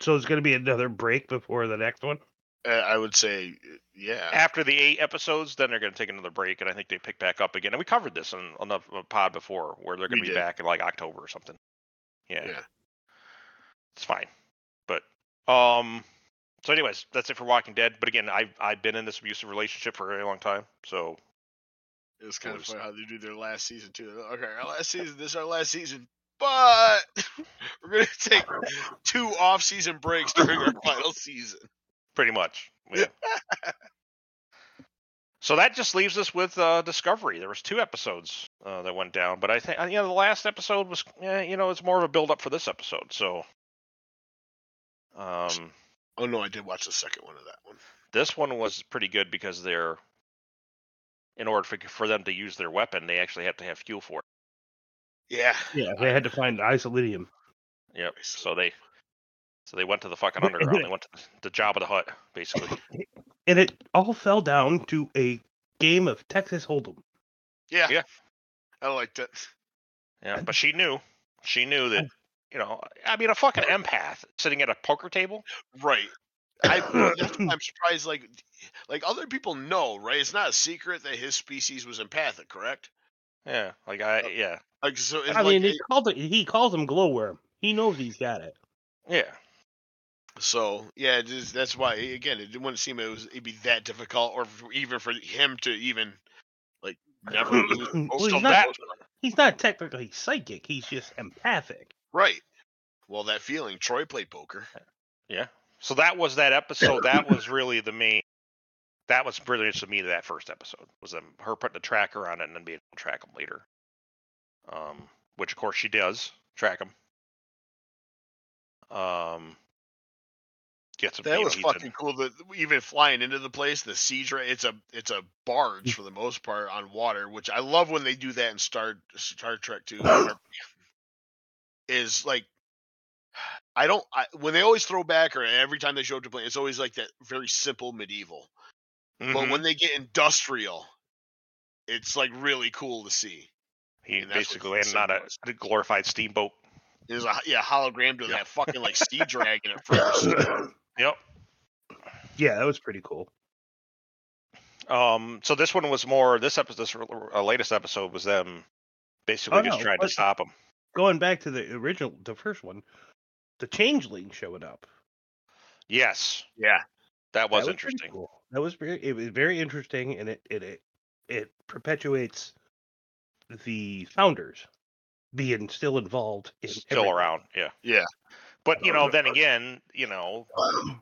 So it's gonna be another break before the next one. Uh, I would say, uh, yeah. After the eight episodes, then they're going to take another break, and I think they pick back up again. And we covered this on, on the uh, pod before, where they're going to be did. back in like October or something. Yeah. Yeah. it's fine. But um, so anyways, that's it for Walking Dead. But again, I've I've been in this abusive relationship for a very long time, so It was kind of funny how they do their last season too. Okay, our last season. This is our last season, but [LAUGHS] we're gonna take [LAUGHS] two off-season breaks during our final season. Pretty much. Yeah. so that just leaves us with uh, Discovery. There was two episodes uh, that went down, but I think you know the last episode was eh, you know it's more of a build up for this episode. So um, Oh no, I did watch the second one of that one. this one was pretty good because they're in order for for them to use their weapon, they actually have to have fuel for it. Yeah, Yeah, they had to find isolinium. Yep. So they so they went to the fucking underground. They went to the Jabba the Hutt, basically. [LAUGHS] And it all fell down to a game of Texas Hold'em. yeah, Yeah. I liked it. Yeah, but she knew. She knew that. Oh. You know, I mean, a fucking empath sitting at a poker table. Right. I, [COUGHS] I'm surprised. Like, like other people know, right? It's not a secret that his species was empathic, correct? Yeah, like I, uh, yeah, Like, so I like, mean, he called it. He calls him glowworm. He knows he's got it. yeah. So yeah, it is, that's why again it wouldn't seem it was it'd be that difficult, or for, even for him to even like never [CLEARS THROAT] lose Well, most he's of not- that. He's not technically psychic. He's just empathic. Right. Well, that feeling. Troi played poker. Yeah. So that was that episode. That was really the main. That was brilliant to me. That first episode was them her putting the tracker on it and then being able to track them later. Um, which of course she does track them. Um, gets 'em, That was in- fucking cool. That even flying into the place, the. Right, it's a it's a barge for the most part on water, which I love when they do that in Star Star Trek too. [LAUGHS] is like I don't. I, when they always throw back, or every time they show up to play, it's always like that very simple medieval. But Mhm. when they get industrial, it's like really cool to see. he basically and not a, a glorified steamboat. There's a yeah hologram doing Yeah. that fucking like sea dragon at [LAUGHS] first. Yep. yeah, that was pretty cool. Um. So this one was more. This episode, this uh, latest episode, was them basically Oh, just no, trying to stop them. Going back to the original, the first one, the changeling showed up. Yes, Yeah, that was That pretty interesting. cool. That was very. It was very interesting, and it it it, it perpetuates the founders being still involved in Still everything. around. Yeah. yeah. But you oh, know, then again, you know,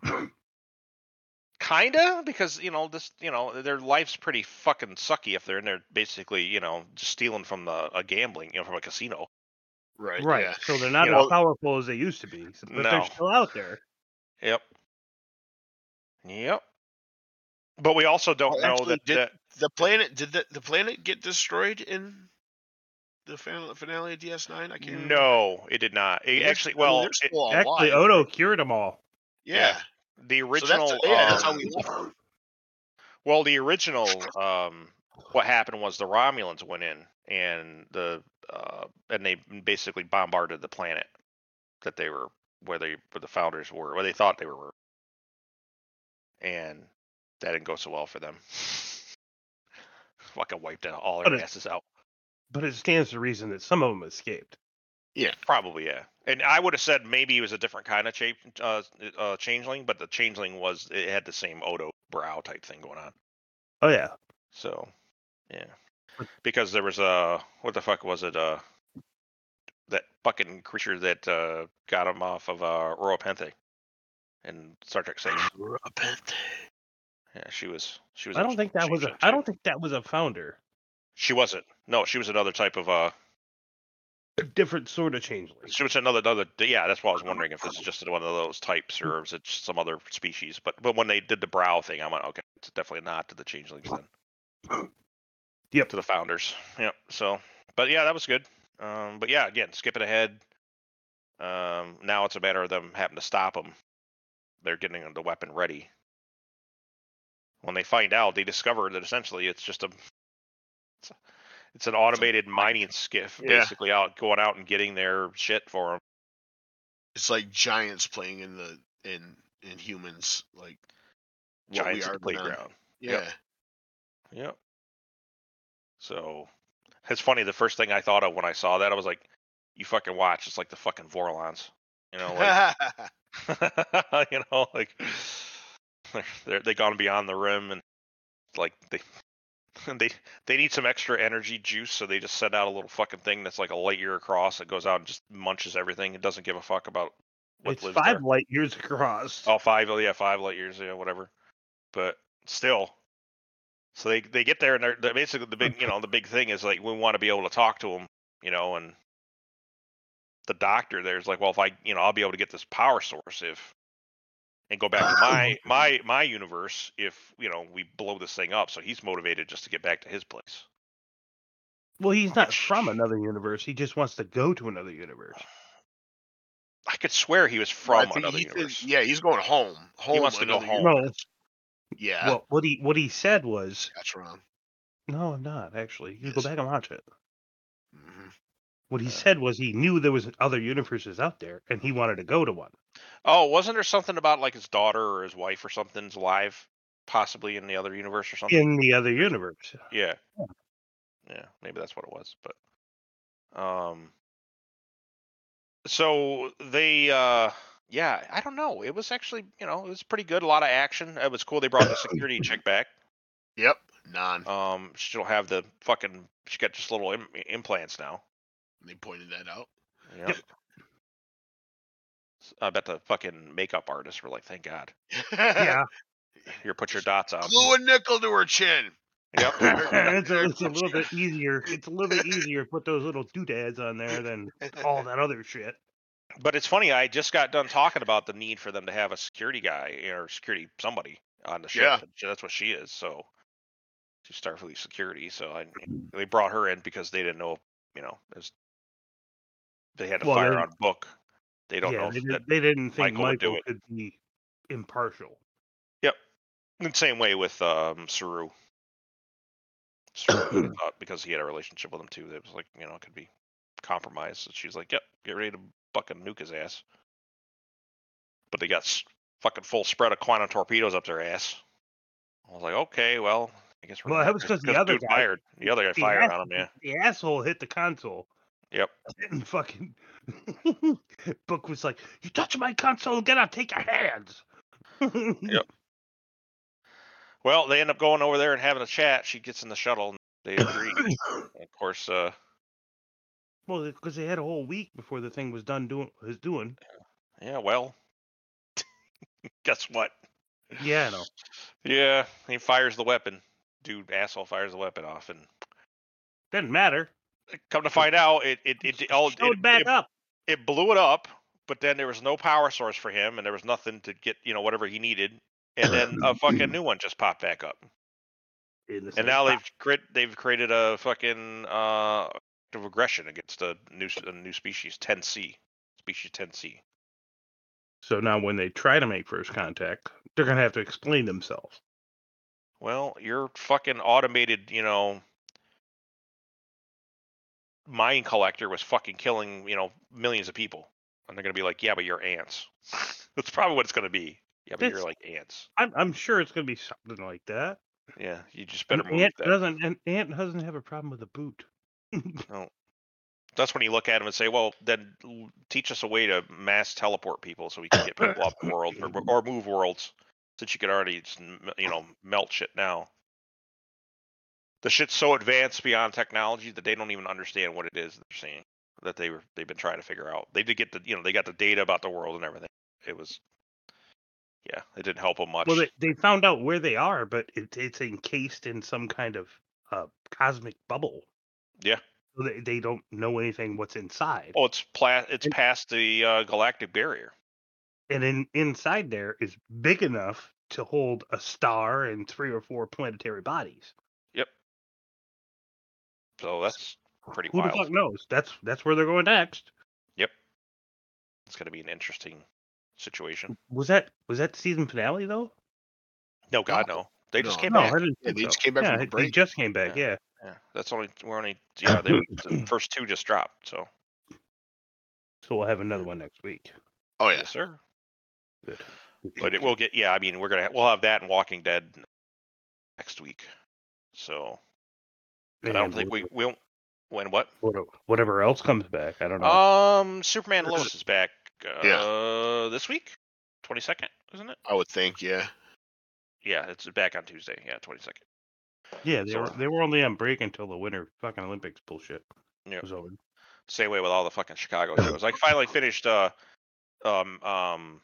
[COUGHS] kinda because you know this, you know, their life's pretty fucking sucky if they're in there basically, you know, just stealing from the a gambling, you know, from a casino. Right. Right. Yeah. So they're not You as know- powerful as they used to be, s- but they're still out there. Yep. Yep. But we also don't Well, know actually, that, did- that The planet did the the planet get destroyed in the finale of DS9? I can't. remember. no, it did not. It They're- actually, I well, it- Actually, alive. Odo cured them all. Yeah. the So original, that's, yeah, that's how um, we left. Well, the original, um, what happened was the Romulans went in and the uh, and they basically bombarded the planet that they were where they where the founders were, where they thought they were, and that didn't go so well for them. [LAUGHS] Fucking wiped out all But their asses out. But it stands to reason that some of them escaped. Yeah, probably, yeah. And I would have said maybe it was a different kind of cha- uh, uh, changeling, but the changeling was it had the same Odo brow type thing going on. Oh yeah. So, yeah, because there was a what the fuck was it? Uh, that fucking creature that uh got him off of uh Rura Penthe in Star Trek Six. Yeah, she was. She was. I don't think that was a. I don't think that was a founder. She wasn't. No, she was another type of uh. A different sort of changeling. She was another another. Yeah, that's why I was wondering if this is just one of those types or is it some other species. But but when they did the brow thing, I went okay, it's definitely not to the changelings then. [CLEARS THROAT] Yep. To the founders. Yep. So, but yeah, that was good. Um, but yeah, again, skipping ahead. Um, now it's a matter of them having to stop them. They're getting the weapon ready. When they find out, they discover that essentially it's just a it's, a, it's an automated mining skiff, Yeah. basically out going out and getting their shit for them. It's like giants playing in the in in humans. Like what we Giants at are the to them. playground. yeah. Yep. Yep. So it's funny. The first thing I thought of when I saw that, I was like, "You fucking watch! It's like the fucking Vorlons." You know, like [LAUGHS] [LAUGHS] you know, like [SIGHS] they're they're they gone beyond the rim and like they [LAUGHS] they they need some extra energy juice, so they just send out a little fucking thing that's like a light year across. It goes out and just munches everything. It doesn't give a fuck about what It's lives five there. light years across. Oh, five. Oh, yeah, five light years. Yeah, whatever. But still, so they they get there and they're, they're basically the big you know the big thing is like we want to be able to talk to them, you know, and the doctor there's like, well, if I you know I'll be able to get this power source if and go back to my my my universe if you know we blow this thing up. So he's motivated just to get back to his place. Well, he's not from [SIGHS] another universe. He just wants to go to another universe. I could swear he was from another he universe. yeah, he's going home. Home. wants to go home. No, Yeah, well, what he what he said was, that's wrong. no, I'm not actually. You go back and watch it. What he said was he knew there was other universes out there, and he wanted to go to one. Oh, wasn't there something about like his daughter or his wife or something's alive, possibly in the other universe or something? in the other universe. Yeah. Yeah, maybe that's what it was, but um so they uh yeah, I don't know. It was actually, you know, it was pretty good, a lot of action. It was cool they brought the security chick back. Yep, None. Um she don't have the fucking she got just little Im- implants now. They pointed that out. Yep. I bet the fucking makeup artists were like, "Thank God, [LAUGHS] Yeah, here, put your dots on." Glue a nickel to her chin. Yep. [LAUGHS] it's, a, it's a little bit [LAUGHS] easier. It's a little bit easier to put those little doodads on there than all that other shit. But it's funny. I just got done talking about the need for them to have a security guy or security somebody on the ship. Yeah. That's what she is. So she's Starfleet security. So I they brought her in because they didn't know. You know, it was, they had to Well, fire on book. They don't yeah, know they, did, that, they didn't think Michael would do Michael it. could be impartial. Yep. The same way with um Saru. Saru [COUGHS] because he had a relationship with him too, that was like, you know, it could be compromised. So she's like, Yep, get ready to fucking nuke his ass. But they got fucking full spread of quantum torpedoes up their ass. I was like, okay, well, I guess we're Well, that was 'cause the other guy- fired. The other guy The fired ass- on him, yeah. The asshole hit the console. Yep. [LAUGHS] And fucking [LAUGHS] Book was like, "You touch my console, get out, take your hands." [LAUGHS] Yep. Well, they end up going over there and having a chat. She gets in the shuttle and they agree. [COUGHS] And of course, uh, well, because they had a whole week before the thing was done doing was doing. yeah, well, guess what? Yeah, know. Yeah, he fires the weapon. Dude, asshole fires the weapon off, and Doesn't matter. Come to find out, it it it it, all, it, back it, up. it blew it up. But then there was no power source for him, and there was nothing to get you know whatever he needed. And then a [CLEARS THROAT] fucking new one just popped back up. And now spot. they've crit they've created a fucking uh act of aggression against a new s- a new species 10C species 10C. So now when they try to make first contact, they're gonna have to explain themselves. Well, your fucking automated, you know, mine collector was fucking killing, you know, millions of people. And they're gonna be like, yeah, but you're ants. [LAUGHS] That's probably what it's gonna be. Yeah, but you're like ants. I'm, I'm sure it's gonna be something like that. Yeah, you just An better move ant that. doesn't. An ant doesn't have a problem with a boot. [LAUGHS] no. That's when you look at them and say, well, then teach us a way to mass teleport people so we can get people off the world or, or move worlds since you could already, just, you know, melt shit now. The shit's so advanced beyond technology that they don't even understand what it is they're seeing that they were they've been trying to figure out. They did get the you know they got the data about the world and everything. It was yeah, it didn't help them much. Well, they, they found out where they are, but it, it's encased in some kind of uh, cosmic bubble. Yeah. So they, they don't know anything what's inside. oh, it's pla- it's And- past the uh, galactic barrier. And in inside there is big enough to hold a star and three or four planetary bodies. So that's pretty Who wild. the fuck knows? That's that's where they're going next. Yep. It's going to be an interesting situation. Was that was that the season finale though? No, God, no. They just No. came no, back. I didn't Yeah, think they so. just came back yeah, from a they just came back. Yeah. Yeah. Yeah, that's only we're only yeah. They, [COUGHS] the first two just dropped. So So we'll have another one next week. Oh yeah. yes, sir. Good. But it will get yeah. I mean, we're gonna we'll have that and Walking Dead next week. So but I don't think we wh- we won't. When what? what- whatever else comes back. I don't know. Um, Superman Lois is back. Uh, this week, twenty second, isn't it? I would think, yeah. Yeah, it's back on Tuesday. Yeah, twenty second. yeah, they so- were they were only on break until the winter fucking Olympics bullshit Yeah. was over. Same way with all the fucking Chicago shows. I finally finished uh um um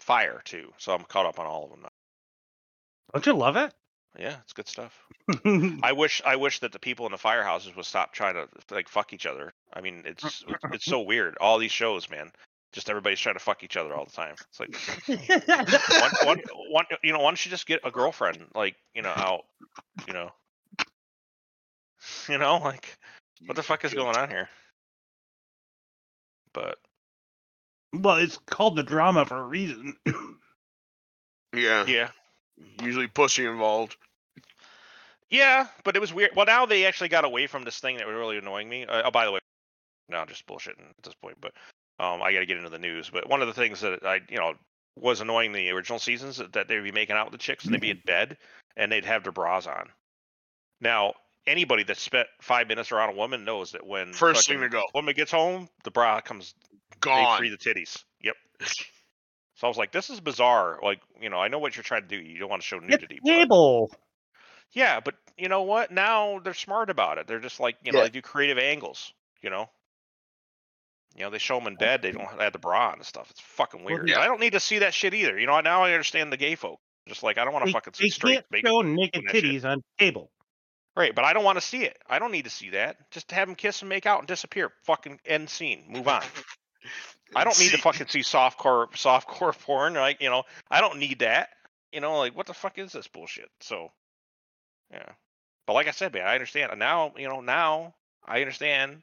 Fire too, so I'm caught up on all of them now. Don't you love it? Yeah, it's good stuff. [LAUGHS] I wish I wish that the people in the firehouses would stop trying to like fuck each other. I mean, it's it's, it's so weird. All these shows, man, just everybody's trying to fuck each other all the time. It's like one, one, [LAUGHS] one, you know, why don't you just get a girlfriend, like you know, out, you know, [LAUGHS] you know, like what the fuck is going on here? But well, it's called the drama for a reason. Yeah. yeah, Usually pussy involved. Yeah, but it was weird. Well, now they actually got away from this thing that was really annoying me. Uh, oh, by the way, no, just bullshitting at this point. But um, I got to get into the news. But one of the things that I, you know, was annoying the original seasons that they'd be making out with the chicks and they'd be in bed and they'd have their bras on. Now, anybody that spent five minutes around a woman knows that when First thing to go. woman gets home, the bra comes they Gone. free the titties. Yep. [LAUGHS] So I was like, this is bizarre. Like, you know, I know what you're trying to do. You don't want to show it's nudity. but- cable. yeah, but you know what? Now they're smart about it. They're just like, you know, Yeah. they do creative angles. You know, you know, they show them in bed. They don't have the bra on and stuff. It's fucking weird. yeah. I don't need to see that shit either. You know, now I understand the gay folk. Just like I don't want to They, fucking they see straight. can't show naked titties on cable. Right, but I don't want to see it. I don't need to see that. Just have them kiss and make out and disappear. Fucking end scene. Move on. [LAUGHS] I don't need to See- fucking see softcore softcore [LAUGHS] porn. Like, you know, I don't need that. You know, like what the fuck is this bullshit? So, yeah. But like I said, man, I understand. And now, you know, now I understand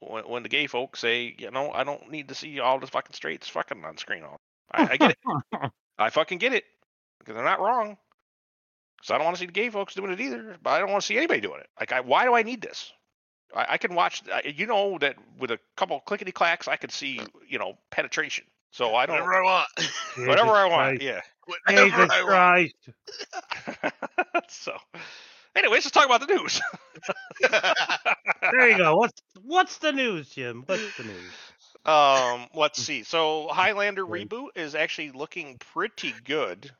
when, when the gay folks say, you know, I don't need to see all this fucking straights fucking on screen. All I, I get it. [LAUGHS] I fucking get it because they're not wrong. Because I don't want to see the gay folks doing it either, but I don't want to see anybody doing it. Like, I, why do I need this? I, I can watch. I- You know that with a couple clickety clacks, I can see you know penetration. So I don't. Whatever I want. Whatever I want. Christ. Yeah. Whatever Jesus I want. Christ. [LAUGHS] so, anyways, let's talk about the news. There you go. [LAUGHS] What's what's the news, Jim? What's the news? Um, let's see. So [LAUGHS] Highlander reboot is actually looking pretty good.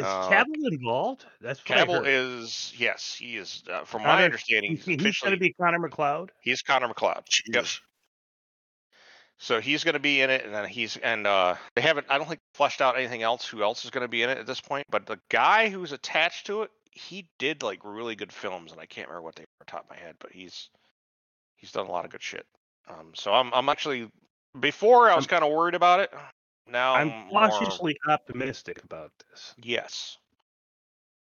Is Uh, Cavill involved? That's what I Cavill is yes, he is. Uh, from my understanding, He's, he's he's going to be Connor MacLeod. he's Connor MacLeod. Yep. Jesus. So he's going to be in it, and then he's and uh, they haven't. I don't think fleshed out anything else. Who else is going to be in it at this point? But the guy who's attached to it, he did like really good films, and I can't remember what they were top of my head, but he's he's done a lot of good shit. Um, so I'm I'm actually before I was kind of worried about it. Now I'm more- cautiously optimistic about this. yes,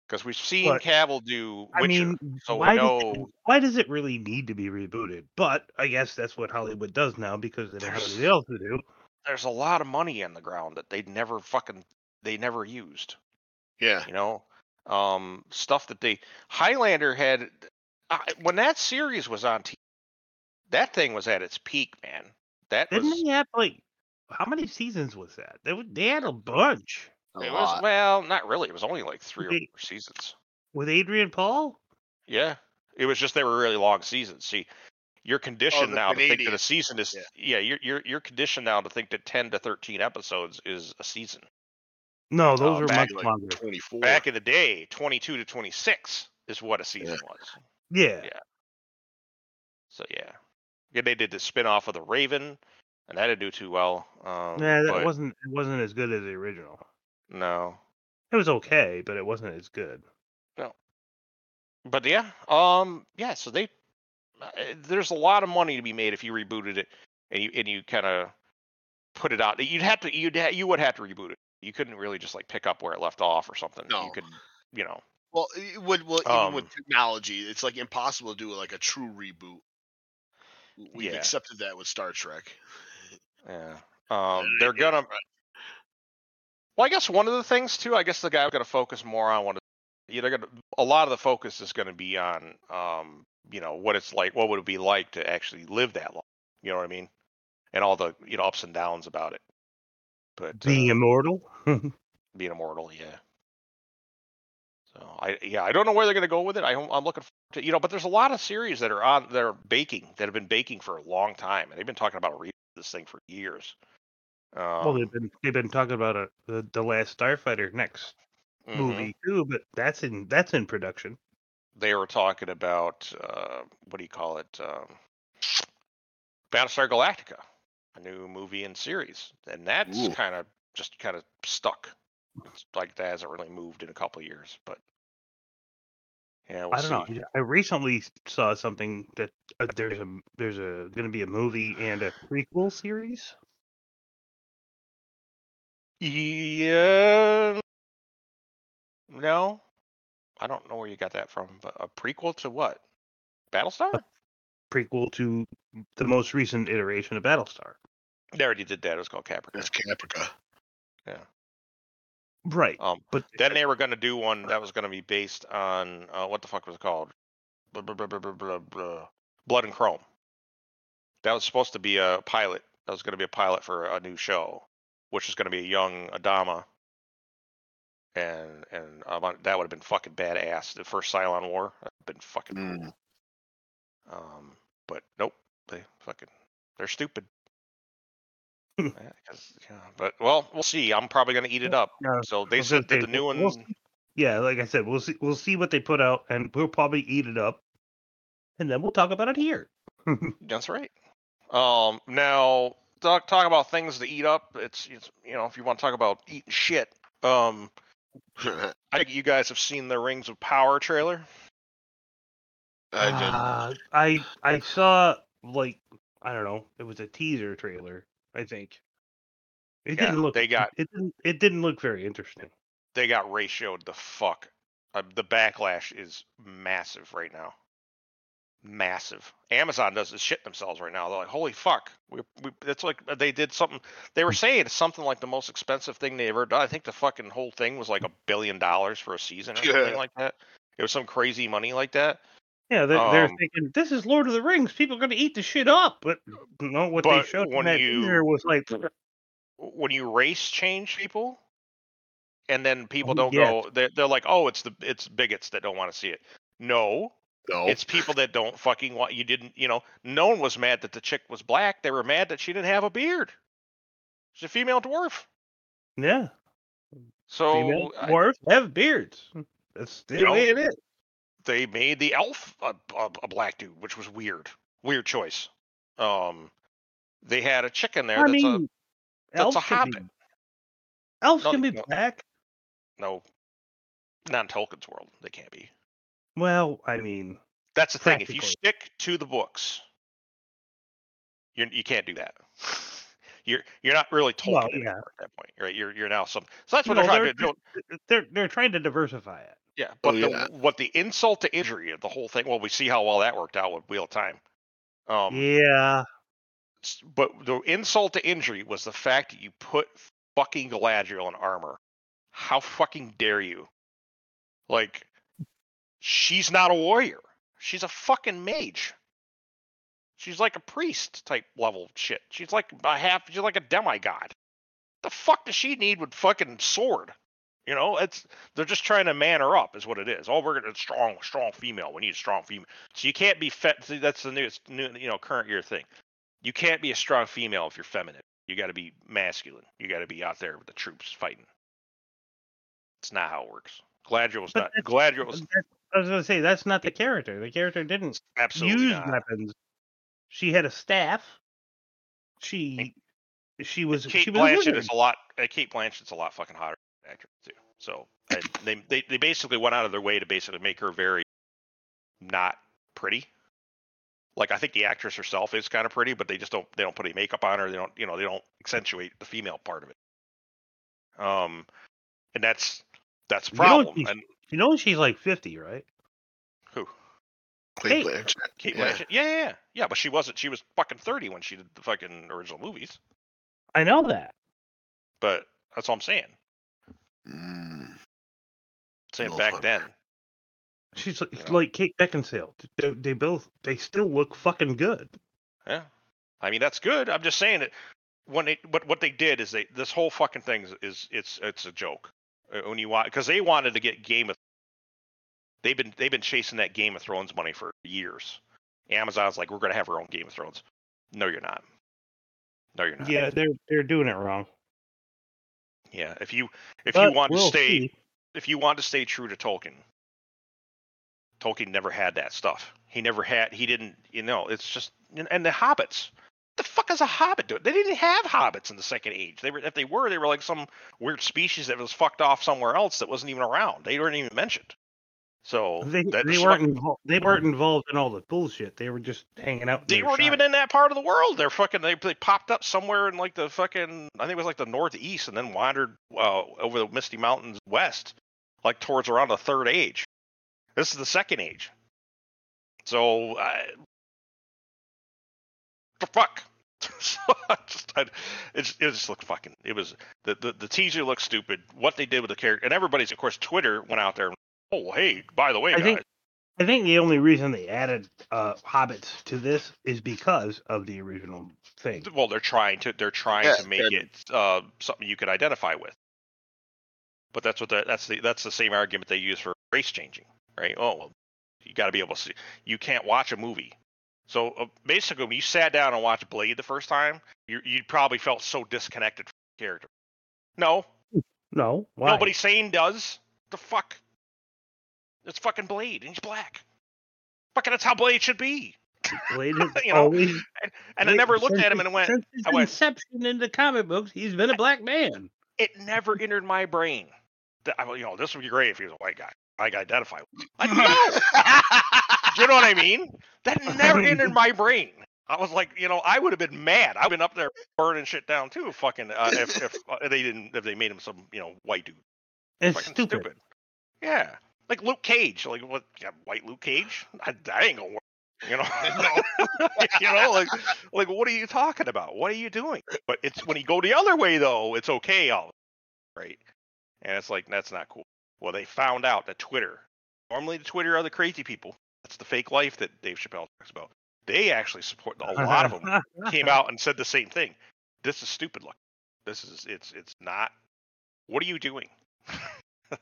because we've seen But, Cavill do I Witcher, mean, so we why, does it, why does it really need to be rebooted? But I guess that's what Hollywood does now because they don't have anything else to do. there's a lot of money in the ground that they never fucking they never used. Yeah. you know um stuff that they highlander had I when that series was on TV, that thing was at its peak man that Didn't was they have like how many seasons was that? They, they had a bunch A it was well not really it was only like three or four seasons with Adrian Paul. yeah it was just they were really long seasons see you're conditioned Oh, the now to think that a season is Yeah. yeah, you're, you're you're conditioned now to think that 10 to 13 episodes is a season No, those Oh, are much like longer. 24. back in the day 22 to 26 is what a season was Yeah. Yeah. So yeah, yeah, they did the spin-off of the Raven, and that didn't do too well. Um, Nah, that but wasn't it wasn't as good as the original. no, It was okay, but it wasn't as good. No, but yeah, um, yeah. So they, uh, there's a lot of money to be made if you rebooted it, and you and you kind of put it out. You'd have to, you'd ha- you would have to reboot it. You couldn't really just like pick up where it left off or something. No. You could, you know, Well, it would well even with Um, technology, it's like impossible to do like a true reboot. We've Yeah. accepted that with Star Trek. Yeah. Um, they're gonna. Well, I guess one of the things too. I guess the guy to focus more on One, yeah, they're going to. A lot of the focus is going to be on, um, you know, what it's like. What would it be like to actually live that long? You know what I mean? And all the you know ups and downs about it. But Being uh, immortal. [LAUGHS] being immortal, yeah. So I yeah I don't know where they're going to go with it. I, I'm looking forward to you know, but there's a lot of series that are on that are baking that have been baking for a long time, and they've been talking about re- this thing for years. Um, well, they've been they've been talking about a, the the last Starfighter next mhm. movie too, but that's in that's in production. they were talking about uh, what do you call it? Um, Battlestar Galactica, a new movie and series, and that's kind of just kind of stuck. It's like that hasn't really moved in a couple of years, but yeah, we'll I don't see. know. I recently saw something that uh, there's a there's a going to be a movie and a prequel series. Yeah, no, I don't know where you got that from, but a prequel to what? Battlestar? Prequel to the most recent iteration of Battlestar. They already did that. It was called Caprica. That's Caprica. Right, Um, but Then they were going to do one that was going to be based on uh, what the fuck was it called? Blah, blah, blah, blah, blah, blah, blah. Blood and Chrome. That was supposed to be a pilot. That was going to be a pilot for a new show, which is going to be a young Adama. And and um, that would have been fucking badass. The first Cylon War, have been fucking Mm. Um, but nope, they fucking they're stupid. Yeah, 'cause- yeah, but well, we'll see. I'm probably going to eat it up. Yeah, So they said that the new one. we'll see. yeah, like I said, we'll see we'll see what they put out, and we'll probably eat it up, and then we'll talk about it here. [LAUGHS] That's right. Um, now talk talk about things to eat up. It's, it's you know if you want to talk about eating shit. Um, [LAUGHS] I think you guys have seen the Rings of Power trailer. I did. Uh, I I saw like I don't know, it was a teaser trailer. I think it Yeah, didn't look. they got- it didn't it didn't look very interesting. They got ratioed the fuck. Uh, the backlash is massive right now. massive. Amazon does this shit themselves right now. They're like, holy fuck, we, we it's like uh, they did something. They were saying it's something like the most expensive thing they ever done. I think the fucking whole thing was like a billion dollars for a season or something like that. It was some crazy money like that. Yeah, they're, they're Um, thinking this is Lord of the Rings. People are going to eat the shit up, but no, what they But showed in when that you- teaser was like, when you race change people and then people Oh, don't yes. go they're, they're like oh it's the it's bigots that don't want to see it no no. it's people that don't fucking want you didn't you know no one was mad that the chick was black they were mad that she didn't have a beard she's a female dwarf yeah, so female I- dwarfs have beards. That's the You know, way it is. They made the elf a, a, a black dude which was weird weird choice um they had a chicken there I that's mean, that's a elves can hobbit. be, elves No, can be no. black. no not in tolkien's world they can't be Well, I mean, That's the thing. If you stick to the books, you you can't do that. [LAUGHS] You're you're not really Tolkien Well, anymore yeah. at that point, right? You're you're now some. So that's what No, they're trying they're- to do. they're they're trying to diversify it. Yeah, Oh, but yeah. the, what the insult to injury of the whole thing. Well, we see how well that worked out with Wheel of Time. Um, yeah, but the insult to injury was the fact that you put fucking Galadriel in armor. How fucking dare you? Like, she's not a warrior. She's a fucking mage. She's like a priest type level shit. She's like a half. She's like a demigod. What the fuck does she need with fucking sword? You know, it's they're just trying to man her up, is what it is. Oh, we're gonna strong, strong female. We need a strong female. So you can't be see, That's the newest, new, you know, current year thing. You can't be a strong female if you're feminine. You got to be masculine. You got to be out there with the troops fighting. It's not how it works. Was But not. Galadriel was I was gonna say that's not the character. The character didn't absolutely use not. weapons. She had a staff. She she was Cate she was Blanchett is a lot. Uh, Cate Blanchett's a lot fucking hotter than actress too. So they, they they basically went out of their way to basically make her very not pretty. Like I think the actress herself is kind of pretty, but they just don't they don't put any makeup on her. They don't you know they don't accentuate the female part of it. Um, and that's that's a You know, problem. and You know she's like fifty, right? who? Cate Cate. Blanchett. Cate Yeah. Blanchett? Yeah, yeah, yeah, yeah. But she wasn't. She was fucking thirty when she did the fucking original movies. I know that. But that's all I'm saying. Mm. Saying back fuck. then. She's like, You know? like Kate Beckinsale. They, they both they still look fucking good. Yeah, I mean that's good. I'm just saying that when it what what they did is they this whole fucking thing is, is it's it's a joke Uh, when you want because they wanted to get Game of they've been they've been chasing that Game of Thrones money for years. Amazon's like we're gonna have our own Game of Thrones. No, you're not. No, you're not. Yeah, they're they're doing it wrong. Yeah, If you if But you want to we'll stay see. if you want to stay true to Tolkien, Tolkien never had that stuff. He never had. He didn't. You know, it's just and the hobbits. What the fuck is a hobbit doing? They didn't have hobbits in the Second Age. They were, if they were, they were like some weird species that was fucked off somewhere else that wasn't even around. They weren't even mentioned. So They, they weren't what- involved. They weren't involved in all the bullshit. They were just hanging out. They weren't even in that part of the world. They're fucking. They, they popped up somewhere in like the fucking. I think it was like the northeast, and then wandered uh, over the Misty Mountains west, like towards around the third age. This is the second age. So, I, the fuck. so [LAUGHS] I just, I, it, it just looked fucking. It was the, the the teaser looked stupid. What they did with the character, and everybody's of course Twitter went out there. And, Oh hey, by the way, I guys, think I think the only reason they added uh, hobbits to this is because of the original thing. well they're trying to they're trying Yeah, to make and- it uh, something you could identify with. But that's what the, that's the that's the same argument they use for race changing right? Oh well you got to be able to see you can't watch a movie. So uh, basically when you sat down and watched blade the first time you you probably felt so disconnected from the character. No. No, why? nobody sane does. The fuck it's fucking blade and he's black fucking that's how blade should be Blade [LAUGHS] has you know, always- and I Blade- never looked at him and went Since his I went- inception in the comic books, he's been a black man. it never entered my brain. That, you know, this would be great if he was a white guy. I could identify. With. I know. [LAUGHS] Do you know what I mean? That never [LAUGHS] entered my brain. I was like, you know, I would have been mad. I've been up there burning shit down too. Fucking, uh, if if uh, they didn't, if they made him some, you know, white dude. It's stupid. stupid. Yeah, like Luke Cage. Like what? Yeah, white Luke Cage. I, that ain't gonna work. You know, [LAUGHS] [LAUGHS] you know, like like what are you talking about? What are you doing? But it's when you go the other way though, it's okay all right. And it's like that's not cool. Well, they found out that Twitter, normally the Twitter are the crazy people. That's the fake life that Dave Chappelle talks about. They actually support a lot of them came [LAUGHS] out and said the same thing. This is stupid. Look, this is it's it's not. What are you doing?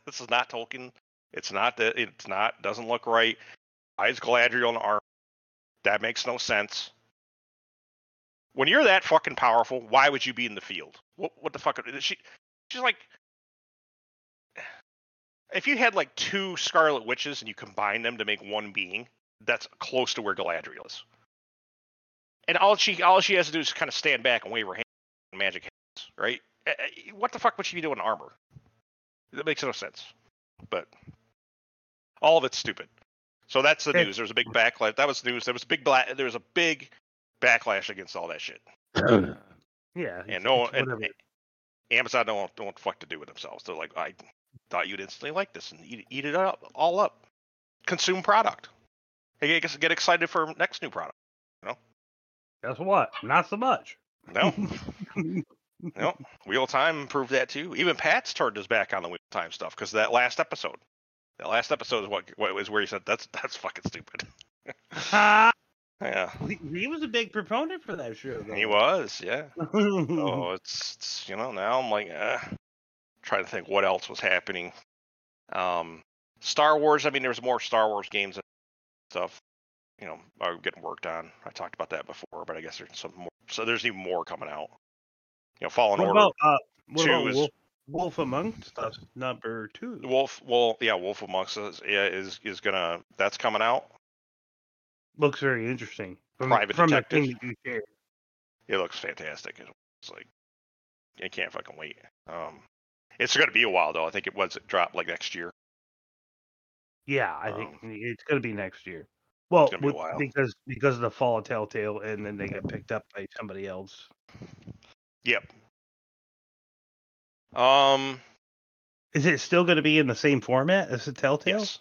this is not Tolkien. It's not that. It's not. Doesn't look right. Why is Galadriel in armor? That makes no sense. When you're that fucking powerful, why would you be in the field? What what the fuck? She she's like. If you had like two Scarlet Witches and you combine them to make one being, that's close to where Galadriel is. And all she all she has to do is kind of stand back and wave her hand, and magic hands, right? Eh, eh, What the fuck would she be doing in armor? That makes no sense. But all of it's stupid. So that's the news. There was a big backlash. That was news. There was a big black. There was a big backlash against all that shit. [CLEARS THROAT] Yeah. And no, it's and, and Amazon don't want, don't want fuck to do with themselves. They're like, I thought you'd instantly like this and eat, eat it up, all up, consume product. Hey, get, get excited for next new product. You know. Guess what? Not so much. No, [LAUGHS] no. Wheel of Time proved that too. Even Pat's turned his back on the Wheel of Time stuff because that last episode. That last episode is what, what was where he said that's that's fucking stupid. Ah, [LAUGHS] [LAUGHS] Yeah, he, he was a big proponent for that show. he was. Yeah. [LAUGHS] Oh, it's, it's you know now I'm like uh, trying to think what else was happening. Um, Star Wars. I mean, there's more Star Wars games and stuff. You know, are getting worked on. I talked about that before, but I guess there's some more. So there's even more coming out. You know, Fallen What Order. about uh, what two about is- Wolf, Wolf Among Us number two? Wolf, well, yeah, Wolf Amongst Us, yeah, is is gonna that's coming out. Looks very interesting. From, Private from the Detective. thing that you shared. It looks fantastic. It's like I can't fucking wait. Um, it's gonna be a while though. I think it was it dropped like next year. Yeah, I think Um, it's gonna be next year. Well, be a with- while. because because of the fall of Telltale, and then they get picked up by somebody else. Yep. Um. Is it still going to be in the same format as the Telltale? Yes.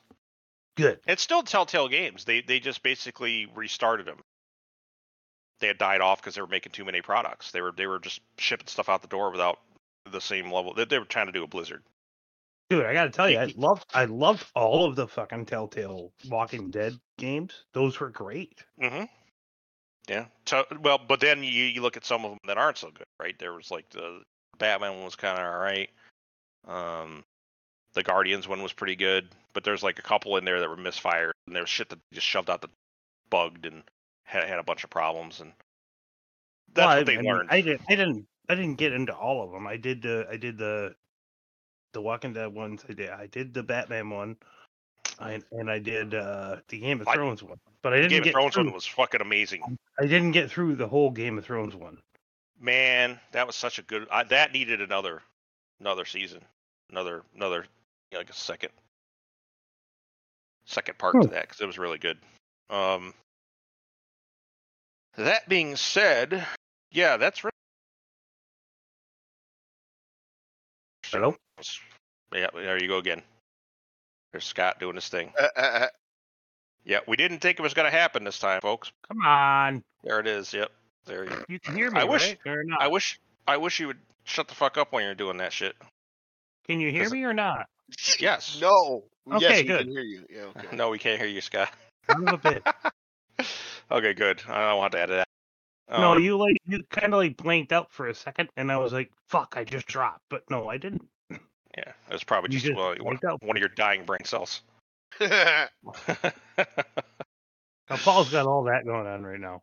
Good. It's still Telltale Games. They they just basically restarted them. They had died off because they were making too many products. They were they were just shipping stuff out the door without the same level. They, they were trying to do a Blizzard. Dude, I got to tell you, I loved I loved all of the fucking Telltale Walking Dead games. Those were great. Mm-hmm. Yeah. So, well, but then you, you look at some of them that aren't so good, right? There was like the Batman one was kind of all right. Um, the Guardians one was pretty good, but there's like a couple in there that were misfired, and there's shit that just shoved out the bugged and had, had a bunch of problems, and that's Well, what they I mean, learned. I didn't I didn't I didn't get into all of them. I did the I did the the Walking Dead ones. I did I did the Batman one. I, and I did uh, the Game of I- Thrones one, but I didn't Game of Thrones through, one was fucking amazing. I didn't get through the whole Game of Thrones one. Man, that was such a good. I, that needed another another season, another another you know, like a second second part to Hmm. that because it was really good. Um, that being said, yeah, that's right. Hello? Yeah, there you go again. There's Scott doing his thing. Uh, uh, uh, Yeah, we didn't think it was going to happen this time, folks. Come on, There it is. Yep, there you. you can hear me, I wish- right? Or not? I wish, I wish you would shut the fuck up when you're doing that shit. Can you hear me or not? [LAUGHS] Yes. no. yes, Okay, we good. can hear you. Yeah. [LAUGHS] Okay. No, we can't hear you, Scott. Son of a bitch. [LAUGHS] okay, good. I don't want to edit that. no, Um, you like you kind of like blanked out for a second, and I was like, "Fuck!" I just dropped, but no, I didn't. Yeah, it was probably just, just well, one, one of your dying brain cells. Now, Paul's got all that going on right now.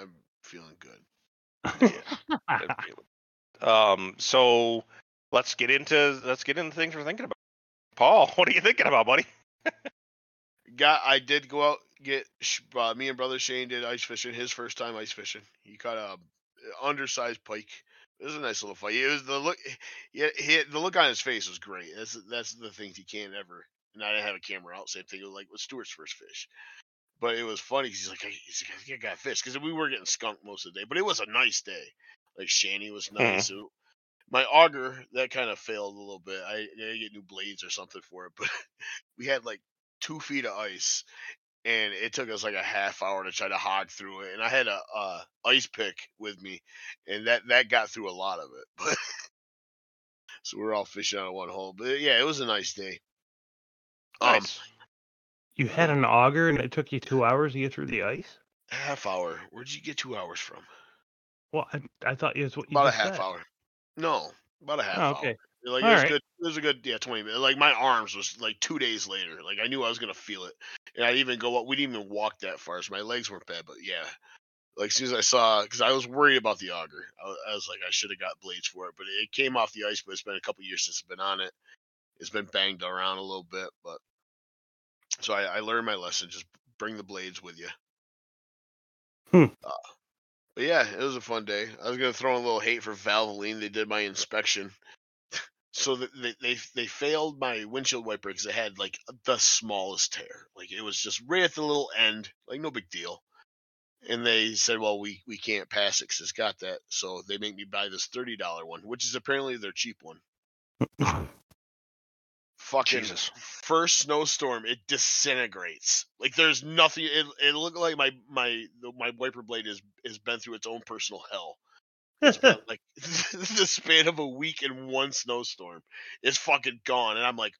I'm feeling good. [LAUGHS] um, so let's get into let's get into things we're thinking about. Paul, [LAUGHS] what are you thinking about, buddy? Got. I did go out get. Uh, me and brother Shane did ice fishing. His first time ice fishing. He caught a undersized pike. It was a nice little fight. It was the look. Yeah, he, the look on his face was great. That's that's the things you can't ever. And I didn't have a camera out. Same thing was like with Stewart's first fish. But it was funny he's like, he's like, I think I got fish because we were getting skunked most of the day. But it was a nice day. Like Shanny was nice. It- my auger that kind of failed a little bit. I, I get new blades or something for it. [LAUGHS] But we had like two feet of ice, and it took us like a half hour to try to hog through it. And I had a, uh ice pick with me, and that that got through a lot of it. [LAUGHS] But so we're all fishing out of one hole. But yeah, it was a nice day. Um, Nice. You had an auger and it took you two hours to get through the ice? half hour. Where'd you get two hours from? Well, I, I thought it was what you About a half said. hour. No, about a half Oh, hour. okay. Like All it was right. good. It was a good yeah twenty minutes. Like my arms was like two days later. Like I knew I was gonna feel it, and I didn't even go up. We didn't even walk that far, so my legs weren't bad. But yeah, like as soon as I saw, because I was worried about the auger, I was, I was like I should have got blades for it, but it came off the ice. But it's been a couple years since I've been on it. It's been banged around a little bit, but so I, I learned my lesson. Just bring the blades with you. Hmm. Uh, but yeah, it was a fun day. I was gonna throw in a little hate for Valvoline. They did my inspection, [LAUGHS] so they they they failed my windshield wiper because it had like the smallest tear. Like it was just right at the little end, like no big deal. And they said, well, we we can't pass it because it's got that. So they make me buy this thirty dollar one, which is apparently their cheap one. [LAUGHS] Fucking Jesus. first snowstorm, it disintegrates. Like there's nothing. It, it looked like my my my wiper blade is has been through its own personal hell. It's been [LAUGHS] like [LAUGHS] the span of a week in one snowstorm. It's fucking gone, and I'm like,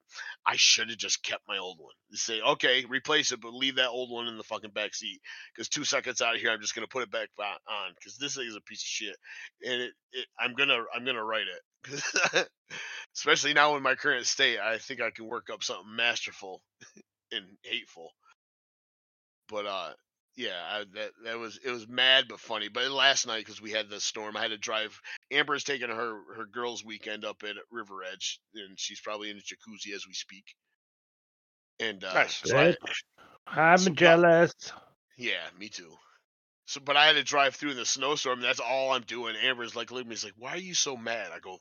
I should have just kept my old one. They say, okay, replace it, but leave that old one in the fucking back seat. Because two seconds out of here, I'm just gonna put it back on. Because this thing is a piece of shit, and it, it I'm gonna I'm gonna write it. [LAUGHS] Especially now in my current state, I think I can work up something masterful [LAUGHS] and hateful. But uh, yeah, I, that that was it was mad but funny. But last night because we had the storm, I had to drive. Amber's taking her her girls' weekend up at River Edge, and she's probably in the jacuzzi as we speak. And uh, Nice. so I, i'm So- jealous. yeah, me too. So, but I had to drive through the snowstorm. That's all I'm doing. Amber's like, look at me. He's like, why are you so mad? I go,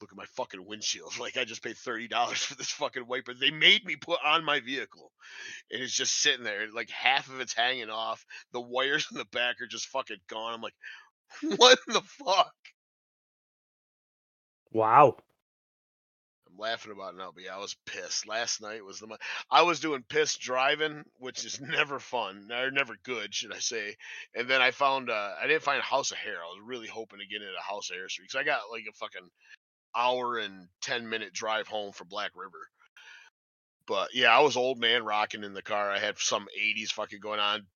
look at my fucking windshield. [LAUGHS] Like, I just paid thirty dollars for this fucking wiper. They made me put on my vehicle, and it's just sitting there. Like half of it's hanging off. The wires in the back are just fucking gone. I'm like, [LAUGHS] what in the fuck? Wow. Laughing about it now, but yeah, I was pissed. Last night was the mo- I was doing piss driving, which is [LAUGHS] never fun, or never good, should I say? And then I found uh, I didn't find a House of Hair. I was really hoping to get into House of Hair Street because I got like a fucking hour and ten minute drive home from Black River. But yeah, I was old man rocking in the car. I had some '80s fucking going on,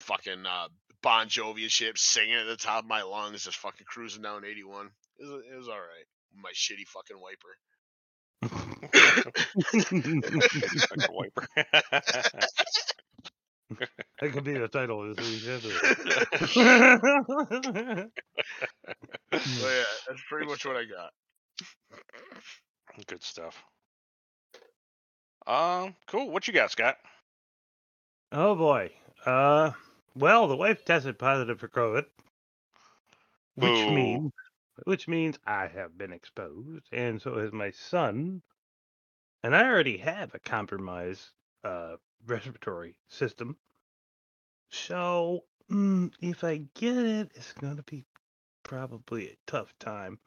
fucking uh, Bon Jovi shit, singing at the top of my lungs, just fucking cruising down 81. It was, it was all right. My shitty fucking wiper. Like a wiper. That could be the title of this week's episode. So yeah, that's pretty much what I got. Good stuff. Um, cool. What you got, Scott? oh boy. Uh, well, the wife tested positive for COVID, which Boo. means which means I have been exposed, and so has my son. And I already have a compromised uh, respiratory system. So mm, if I get it, it's gonna be probably a tough time.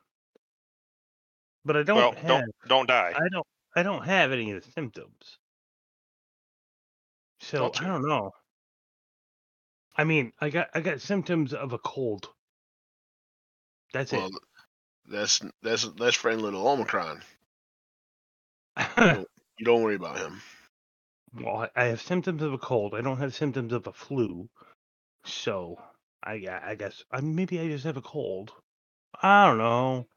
But I don't well, have don't don't die. I don't I don't have any of the symptoms. So Don't I don't know. I mean, I got I got symptoms of a cold. That's Well, that's that's that's friend little Omicron. it. [LAUGHS] You don't worry about him. well, I have symptoms of a cold. I don't have symptoms of a flu. So I I guess I, maybe I just have a cold. I don't know.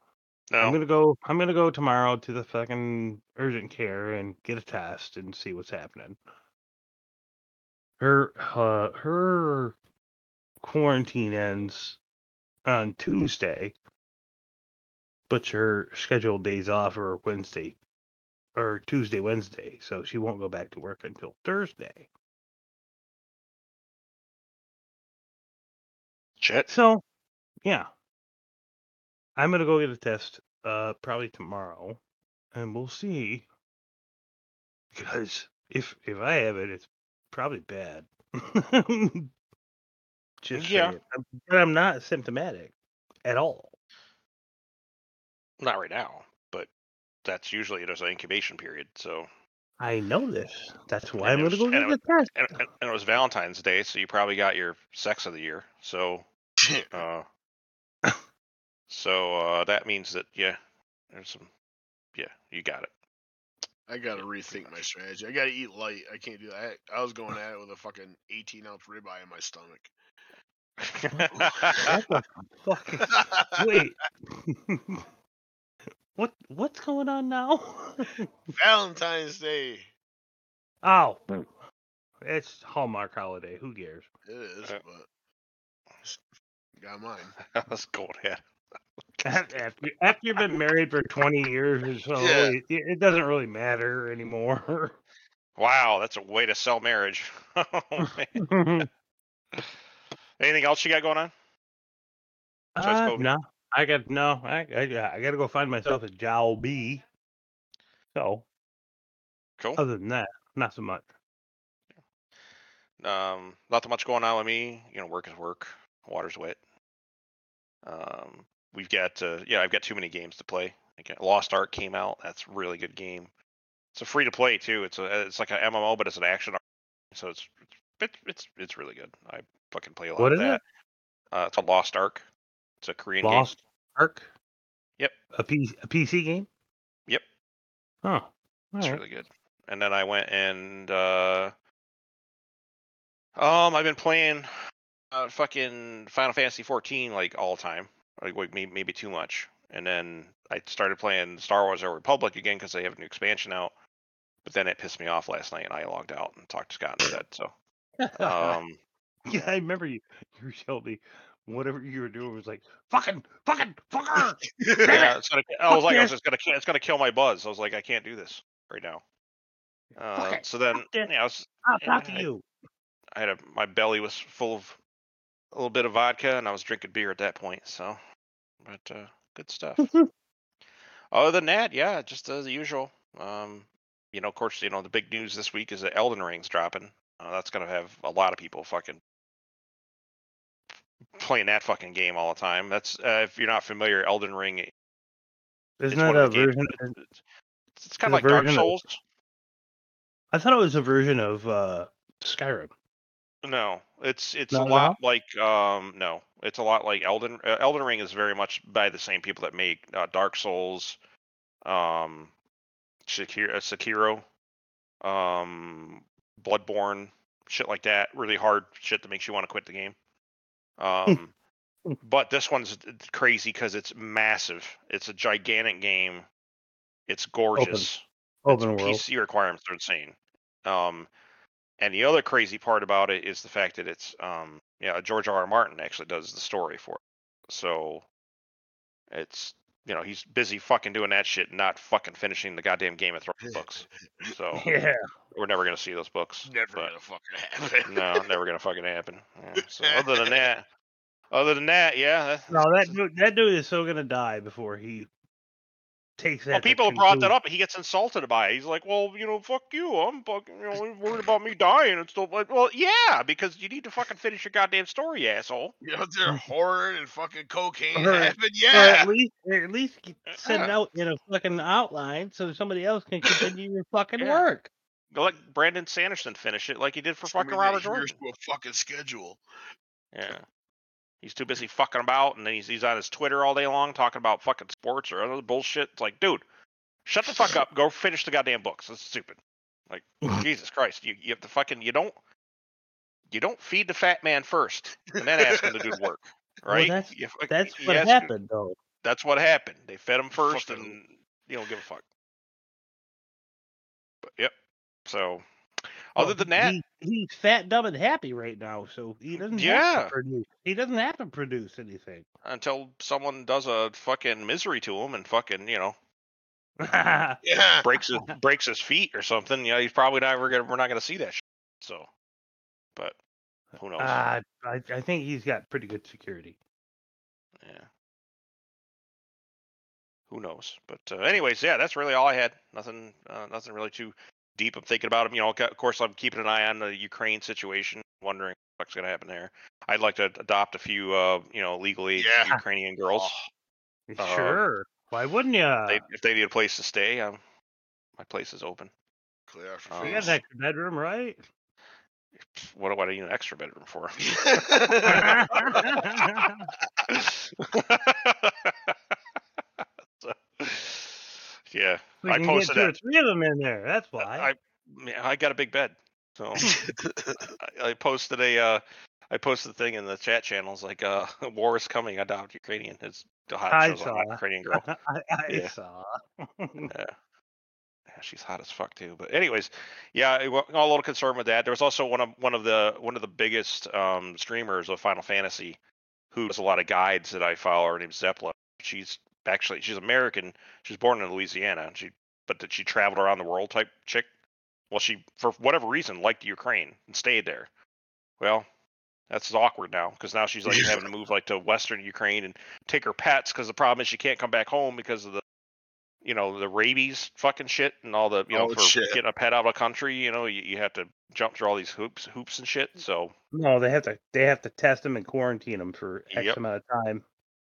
I'm gonna go. I'm gonna go tomorrow to the fucking urgent care and get a test and see what's happening. Her uh, her quarantine ends on Tuesday, but her scheduled days off are Wednesday or Tuesday, Wednesday, so she won't go back to work until Thursday. Shit. So, yeah, I'm gonna go get a test uh probably tomorrow, and we'll see. Because if if I have it, it's probably bad. [LAUGHS] Just Yeah. saying. I'm- but I'm not symptomatic at all. Not right now, but that's usually there's an incubation period. So I know this. That's why And I'm going to go get it the test. and, and, and it was Valentine's Day, so you probably got your sex of the year. So, [LAUGHS] uh, so uh, that means that yeah, there's some, yeah, you got it. I gotta rethink my strategy. I gotta eat light. I can't do that. I, I was going at it with a fucking 18 ounce ribeye in my stomach. What [LAUGHS] fucking [LAUGHS] wait? [LAUGHS] what what's going on now? Valentine's Day. oh, it's Hallmark holiday. Who cares? It is, Uh, but got mine. Let's go ahead. after, after you've been married for 20 years or so, Yeah. it, it doesn't really matter anymore. Wow, that's a way to sell marriage. Oh, man. Anything else you got going on? Uh, no, I got no. I I, I got to go find myself a job. So Cool. other than that, not so much. Um, not so much going on with me. You know, work is work. Water's wet. Um, we've got uh, yeah, I've got too many games to play. Like, Lost Ark came out. That's a really good game. It's a free to play too. It's a it's like an MMO, but it's an action. So it's it's it's it's really good. I fucking play a lot What of is that. it? Uh, it's a Lost Ark. It's a Korean game. Lost Ark. Yep. A P, a PC game. Yep. Oh, all It's right. really good. And then I went and uh um I've been playing uh fucking Final Fantasy 14 like all the time. Like wait, maybe, maybe too much. And then I started playing Star Wars: The Republic again because they have a new expansion out. But then it pissed me off last night, and I logged out and talked to Scott instead. So, um, [LAUGHS] yeah, I remember you. You showed me whatever you were doing was like fucking, fucking, fucker. [LAUGHS] yeah, it's gonna, I was Fuck like, I was this. just gonna, it's gonna kill my buzz. I was like, I can't do this right now. Fuck Uh, it, so then, fuck this. yeah, I was, I'll talk to I- you. I had a my belly was full of a little bit of vodka and I was drinking beer at that point. So, but uh, good stuff. [LAUGHS] Other than that, yeah, just as usual. Um, you know, of course, you know the big news this week is that Elden Ring's dropping. Uh, that's gonna have a lot of people fucking playing that fucking game all the time. That's uh, if you're not familiar, Elden Ring. Isn't it's that a the games- version? It's, it's kind of like Dark version of- Souls. I thought it was a version of uh, Skyrim. No, it's it's Not a lot like um no, it's a lot like Elden uh, Elden Ring is very much by the same people that make uh, Dark Souls, um, Sekiro, uh, Sekiro, um, Bloodborne, shit like that. Really hard shit that makes you want to quit the game. Um, but this one's crazy because it's massive. It's a gigantic game. It's gorgeous Open its world. PC requirements are insane. Um, and the other crazy part about it is the fact that it's um, yeah, George R. R. Martin actually does the story for it. So it's you know he's busy fucking doing that shit, and not fucking finishing the goddamn Game of Thrones books. So [LAUGHS] Yeah. we're never gonna see those books. Never but- gonna fucking happen. no, never gonna fucking happen. Yeah, So other than [LAUGHS] that, other than that, yeah. that- No, that dude, that dude is so gonna die before he takes that. Well, people have brought that up. and He gets insulted by it. He's like, "Well, you know, fuck you. I'm fucking, you know, [LAUGHS] worried about me dying and stuff." Like, well, yeah, because you need to fucking finish your goddamn story, asshole. You know, there mm. horror and fucking cocaine Or- happen. Or Yeah. at least, or at least uh, send it out in a fucking outline so somebody else can [LAUGHS] continue your fucking Yeah. work. Go Let Brandon Sanderson finish it like he did for Somebody fucking Robert adheres Jordan. to a fucking schedule. Yeah. He's too busy fucking about, and then he's he's on his Twitter all day long talking about fucking sports or other bullshit. It's like, dude, shut the fuck up. Go finish the goddamn books. That's stupid. Like, Jesus Christ, you you have to fucking you don't you don't feed the fat man first and then ask him to do the work, [LAUGHS] Well, right? that's- You That's you what ask him- happened, though. That's what happened. They fed him first, Fucking- and you don't give a fuck. But yep. So, other than that, he, he's fat, dumb, and happy right now, so he doesn't have Yeah. to produce. He doesn't have to produce anything. until someone does a fucking misery to him and fucking you know [LAUGHS] Yeah. breaks his [LAUGHS] breaks his feet or something, you know, he's probably never gonna we're not gonna see that. Shit. So, but who knows? uh, I, I think he's got pretty good security. yeah. Who knows? But uh, anyways, yeah, that's really all I had. Nothing, uh, nothing really too deep. I'm thinking about him. You know, of course, I'm keeping an eye on the Ukraine situation, wondering what's going to happen there. I'd like to adopt a few, uh, you know, legal age Yeah. Ukrainian girls. Uh, sure. Why wouldn't you? They, if they need a place to stay, um, my place is open. Clear out for Oh. You got an extra bedroom, right? What do I need an extra bedroom for? Yeah, We I can get posted two or three of them in there. That's why. I, yeah, I got a big bed, so [LAUGHS] I, I posted a. Uh, I posted a thing in the chat channels like, uh, [LAUGHS] "War is coming." adopt Ukrainian. It's the hot I saw. hot Ukrainian girl. [LAUGHS] I, I Yeah. saw. Yeah. She's hot as fuck too. But anyways, yeah, I wa- a little concerned with that. There was also one of one of the one of the biggest um, streamers of Final Fantasy, who does a lot of guides that I follow. Her name's Zepla. She's actually she's American. She was born in Louisiana. and She but that she traveled around the world type chick. Well, she for whatever reason liked Ukraine and stayed there. Well, that's awkward now because now she's like having to move like to Western Ukraine and take her pets because the problem is she can't come back home because of the you know the rabies fucking shit and all the you know Oh, for shit. getting a pet out of a country you know you, you have to jump through all these hoops hoops and shit so No, they have to. They have to test them and quarantine them for X Yep. amount of time.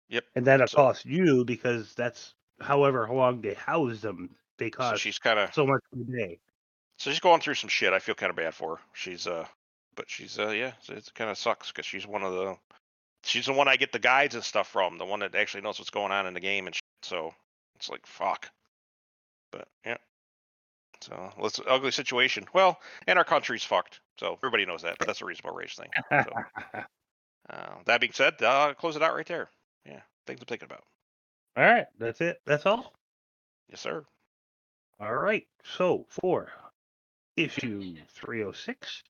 Yep. And that it So- costs you because that's however long they house them. They so cost she's kind of so much per day. so she's going through some shit i feel kind of bad for her she's uh but she's uh yeah it kind of sucks because she's one of the she's the one i get the guides and stuff from the one that actually knows what's going on in the game and shit, so it's like fuck but yeah so it's an ugly situation well and our country's fucked so everybody knows that but that's a reasonable rage thing so [LAUGHS] uh, that being said uh close it out right there yeah, things I'm thinking about. All right, that's it. That's all. Yes, sir. All right. So for issue 306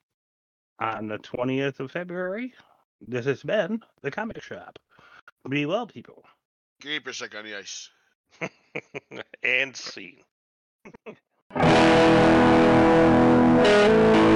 on the 20th of February, this has been the Comic Shop. Be well, people. Keep your stick on the ice. [LAUGHS] and scene. [LAUGHS]